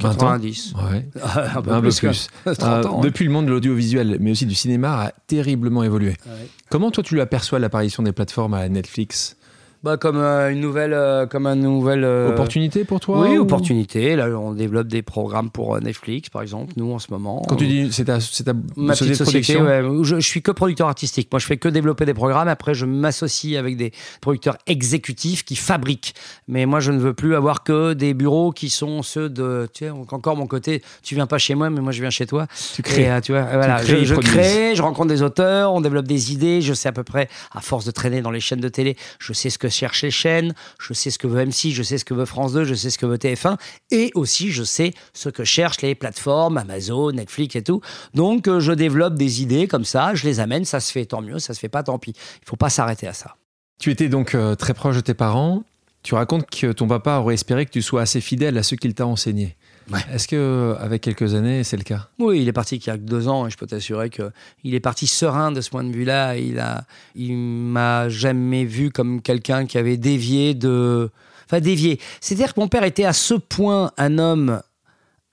20 ans? 90. Ouais. un peu un plus. peu plus. que 30 Euh, ans. ouais. Depuis, le monde de l'audiovisuel, mais aussi du cinéma, a terriblement évolué. Ouais. Comment toi tu aperçois l'apparition des plateformes à Netflix? Bah, comme euh, une nouvelle, euh, comme un nouvel. euh, Opportunité pour toi Oui, ou- opportunité. Là, on développe des programmes pour euh, Netflix, par exemple, nous en ce moment. Quand tu dis c'est ta, c'est ta Ma société petite de société, production ouais, où je, je suis que producteur artistique. Moi, je fais que développer des programmes. Après, je m'associe avec des producteurs exécutifs qui fabriquent. Mais moi, je ne veux plus avoir que des bureaux qui sont ceux de. Tu sais, encore mon côté, tu viens pas chez moi, mais moi, je viens chez toi. Tu crées. Et, tu vois, voilà, crées et je, je crée, je rencontre des auteurs, on développe des idées. Je sais à peu près, à force de traîner dans les chaînes de télé, je sais ce que cherchent les chaînes, je sais ce que veut M6, je sais ce que veut France 2, je sais ce que veut TF1, et aussi je sais ce que cherchent les plateformes, Amazon, Netflix et tout. Donc euh, je développe des idées comme ça, je les amène, ça se fait tant mieux, ça se fait pas tant pis. Il faut pas s'arrêter à ça. Tu étais donc euh, très proche de tes parents. Tu racontes que ton papa aurait espéré que tu sois assez fidèle à ce qu'il t'a enseigné. Ouais. Est-ce que, euh, avec quelques années, c'est le cas? Oui, il est parti il y a deux ans et je peux t'assurer que il est parti serein de ce point de vue-là. Il a, il m'a jamais vu comme quelqu'un qui avait dévié de, enfin dévié. C'est-à-dire que mon père était à ce point un homme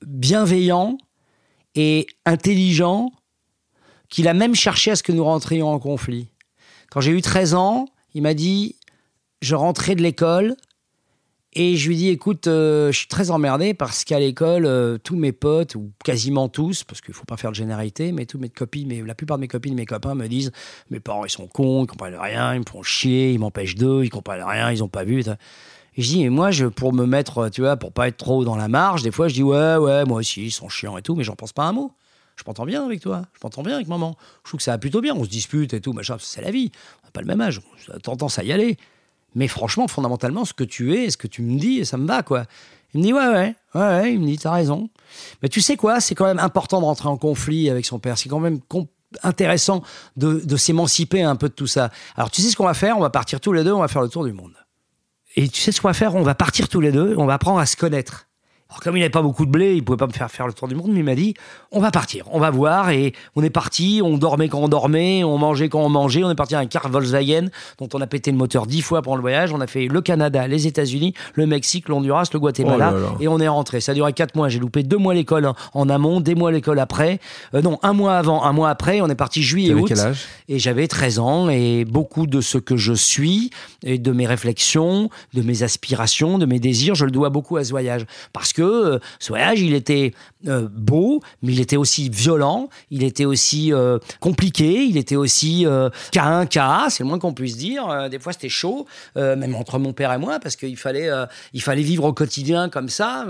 bienveillant et intelligent qu'il a même cherché à ce que nous rentrions en conflit. Quand j'ai eu 13 ans, il m'a dit, je rentrais de l'école et je lui dis, écoute, euh, je suis très emmerdé parce qu'à l'école, euh, tous mes potes, ou quasiment tous, parce qu'il faut pas faire de généralité, mais toutes mes copines, mais la plupart de mes copines, mes copains me disent, mes parents, ils sont cons, ils comprennent rien, ils me font chier, ils m'empêchent d'eux, ils comprennent rien, ils ont pas vu. Et je dis, et moi, je, pour me mettre, tu vois, pour pas être trop dans la marge, des fois, je dis, ouais, ouais, moi aussi, ils sont chiants et tout, mais j'en pense pas un mot. Je m'entends bien avec toi, je m'entends bien avec maman. Je trouve que ça va plutôt bien, on se dispute et tout, machin, c'est la vie. On n'a pas le même âge, on a tendance à y aller. Mais franchement, fondamentalement, ce que tu es, ce que tu me dis, ça me va, quoi. Il me dit, ouais, ouais, ouais, il me dit, t'as raison. Mais tu sais quoi, c'est quand même important de rentrer en conflit avec son père. C'est quand même intéressant de s'émanciper un peu de tout ça. Alors, tu sais ce qu'on va faire? On va partir tous les deux, on va faire le tour du monde. Et tu sais ce qu'on va faire? On va partir tous les deux, on va apprendre à se connaître. Alors, comme il n'avait pas beaucoup de blé, il pouvait pas me faire faire le tour du monde, mais il m'a dit on va partir, on va voir. Et on est parti, on dormait quand on dormait, on mangeait quand on mangeait. On est parti à un car Volkswagen dont on a pété le moteur dix fois pendant le voyage. On a fait le Canada, les États-Unis, le Mexique, l'Honduras, le Guatemala. Oh là là. Et on est rentré. Ça a duré quatre mois. J'ai loupé deux mois l'école en- amont, des mois l'école après. Euh, non, un mois avant, un mois après. On est parti juillet T'avais août. quel âge? Et j'avais 13 ans et beaucoup de ce que je suis et de mes réflexions, de mes aspirations, de mes désirs, je le dois beaucoup à ce voyage. Parce euh, ce voyage, il était euh, beau, mais il était aussi violent, il était aussi euh, compliqué, il était aussi cas un cas, c'est le moins qu'on puisse dire. Des fois, c'était chaud, même entre mon père et moi, parce qu'il fallait, il fallait vivre au quotidien comme ça,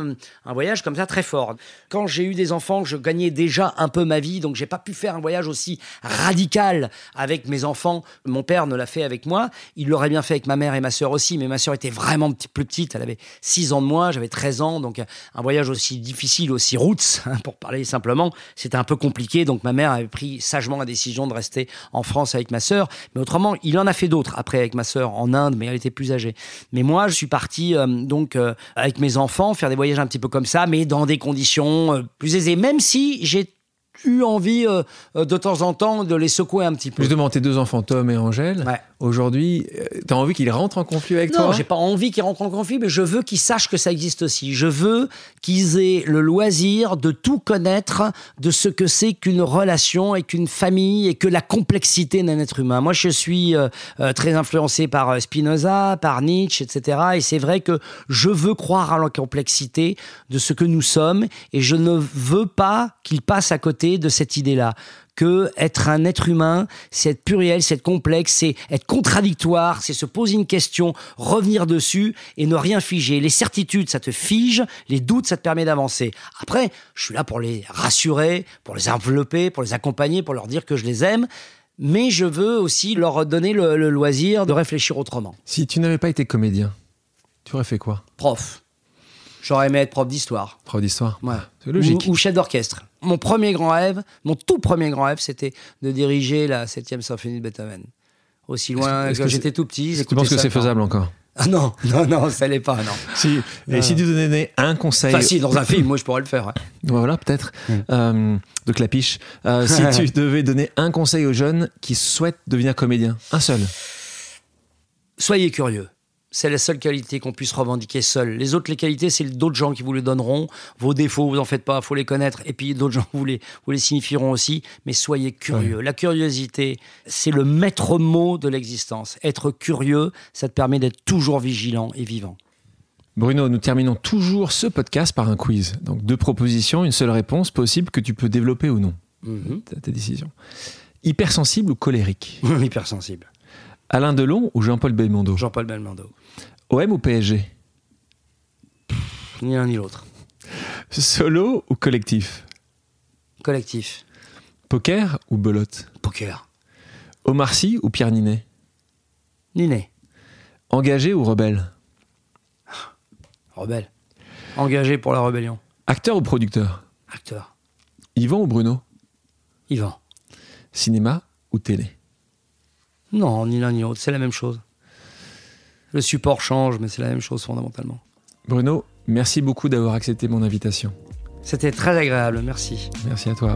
un voyage comme ça très fort. Quand j'ai eu des enfants, je gagnais déjà un peu ma vie, donc j'ai pas pu faire un voyage aussi radical avec mes enfants. Mon père ne l'a fait avec moi. Il l'aurait bien fait avec ma mère et ma sœur aussi, mais ma sœur était vraiment plus petite. Elle avait 6 ans de moins, j'avais 13 ans, donc un voyage aussi difficile, aussi roots, hein, pour parler simplement, c'était un peu compliqué. Donc ma mère avait pris sagement la décision de rester en France avec ma sœur. Mais autrement, il en a fait d'autres après avec ma sœur en Inde, mais elle était plus âgée. Mais moi, je suis parti euh, donc euh, avec mes enfants faire des voyages un petit peu comme ça, mais dans des conditions euh, plus aisées, même si j'ai eu envie euh, euh, de temps en temps de les secouer un petit peu. Justement, tes deux enfants, Tom et Angèle, Ouais. aujourd'hui, tu as envie qu'ils rentrent en conflit avec Non, toi j'ai pas envie qu'ils rentrent en conflit, mais je veux qu'ils sachent que ça existe aussi. Je veux qu'ils aient le loisir de tout connaître de ce que c'est qu'une relation et qu'une famille et que la complexité d'un être humain. Moi, je suis euh, euh, très influencé par euh, Spinoza, par Nietzsche, etc. Et c'est vrai que je veux croire à la complexité de ce que nous sommes et je ne veux pas qu'ils passent à côté de cette idée-là que être un être humain, c'est être pluriel, c'est être complexe, c'est être contradictoire, c'est se poser une question, revenir dessus et ne rien figer. Les certitudes, ça te fige, les doutes, ça te permet d'avancer. Après, je suis là pour les rassurer, pour les envelopper, pour les accompagner, pour leur dire que je les aime, mais je veux aussi leur donner le, le loisir de réfléchir autrement. Si tu n'avais pas été comédien, tu aurais fait quoi? Prof. J'aurais aimé être prof d'histoire. Prof d'histoire? Ouais. C'est logique. Ou, ou chef d'orchestre. Mon premier grand rêve, mon tout premier grand rêve, c'était de diriger la 7e symphonie de Beethoven. Aussi loin que, que j'étais tout petit. Tu penses que c'est faisable encore? Ah non, non, non, ça l'est pas, non. si, Et si tu donnais un conseil Enfin, si, dans un film, moi, je pourrais le faire. ouais. Voilà, peut-être. Euh, de clapiche. Euh, si tu devais donner un conseil aux jeunes qui souhaitent devenir comédien, un seul? Soyez curieux. C'est la seule qualité qu'on puisse revendiquer seul. Les autres, les qualités, c'est d'autres gens qui vous les donneront. Vos défauts, vous en faites pas, faut les connaître. Et puis d'autres gens vous les, vous les signifieront aussi. Mais soyez curieux. La curiosité, c'est le maître mot de l'existence. Être curieux, ça te permet d'être toujours vigilant et vivant. Bruno, nous terminons toujours ce podcast par un quiz. Donc deux propositions, une seule réponse possible que tu peux développer ou non. Mhm. Ta, ta décision. Hypersensible ou colérique? Hypersensible. Alain Delon ou Jean-Paul Belmondo? Jean-Paul Belmondo. OM ou PSG Ni l'un ni l'autre. Solo ou collectif? Collectif. Poker ou belote? Poker. Omar Sy ou Pierre Ninet? Niné. Engagé ou rebelle? Rebelle. Engagé pour la rébellion. Acteur ou producteur? Acteur. Yvan ou Bruno? Yvan. Cinéma ou télé? Non, ni l'un ni l'autre, c'est la même chose. Le support change, mais c'est la même chose fondamentalement. Bruno, merci beaucoup d'avoir accepté mon invitation. C'était très agréable, merci. Merci à toi.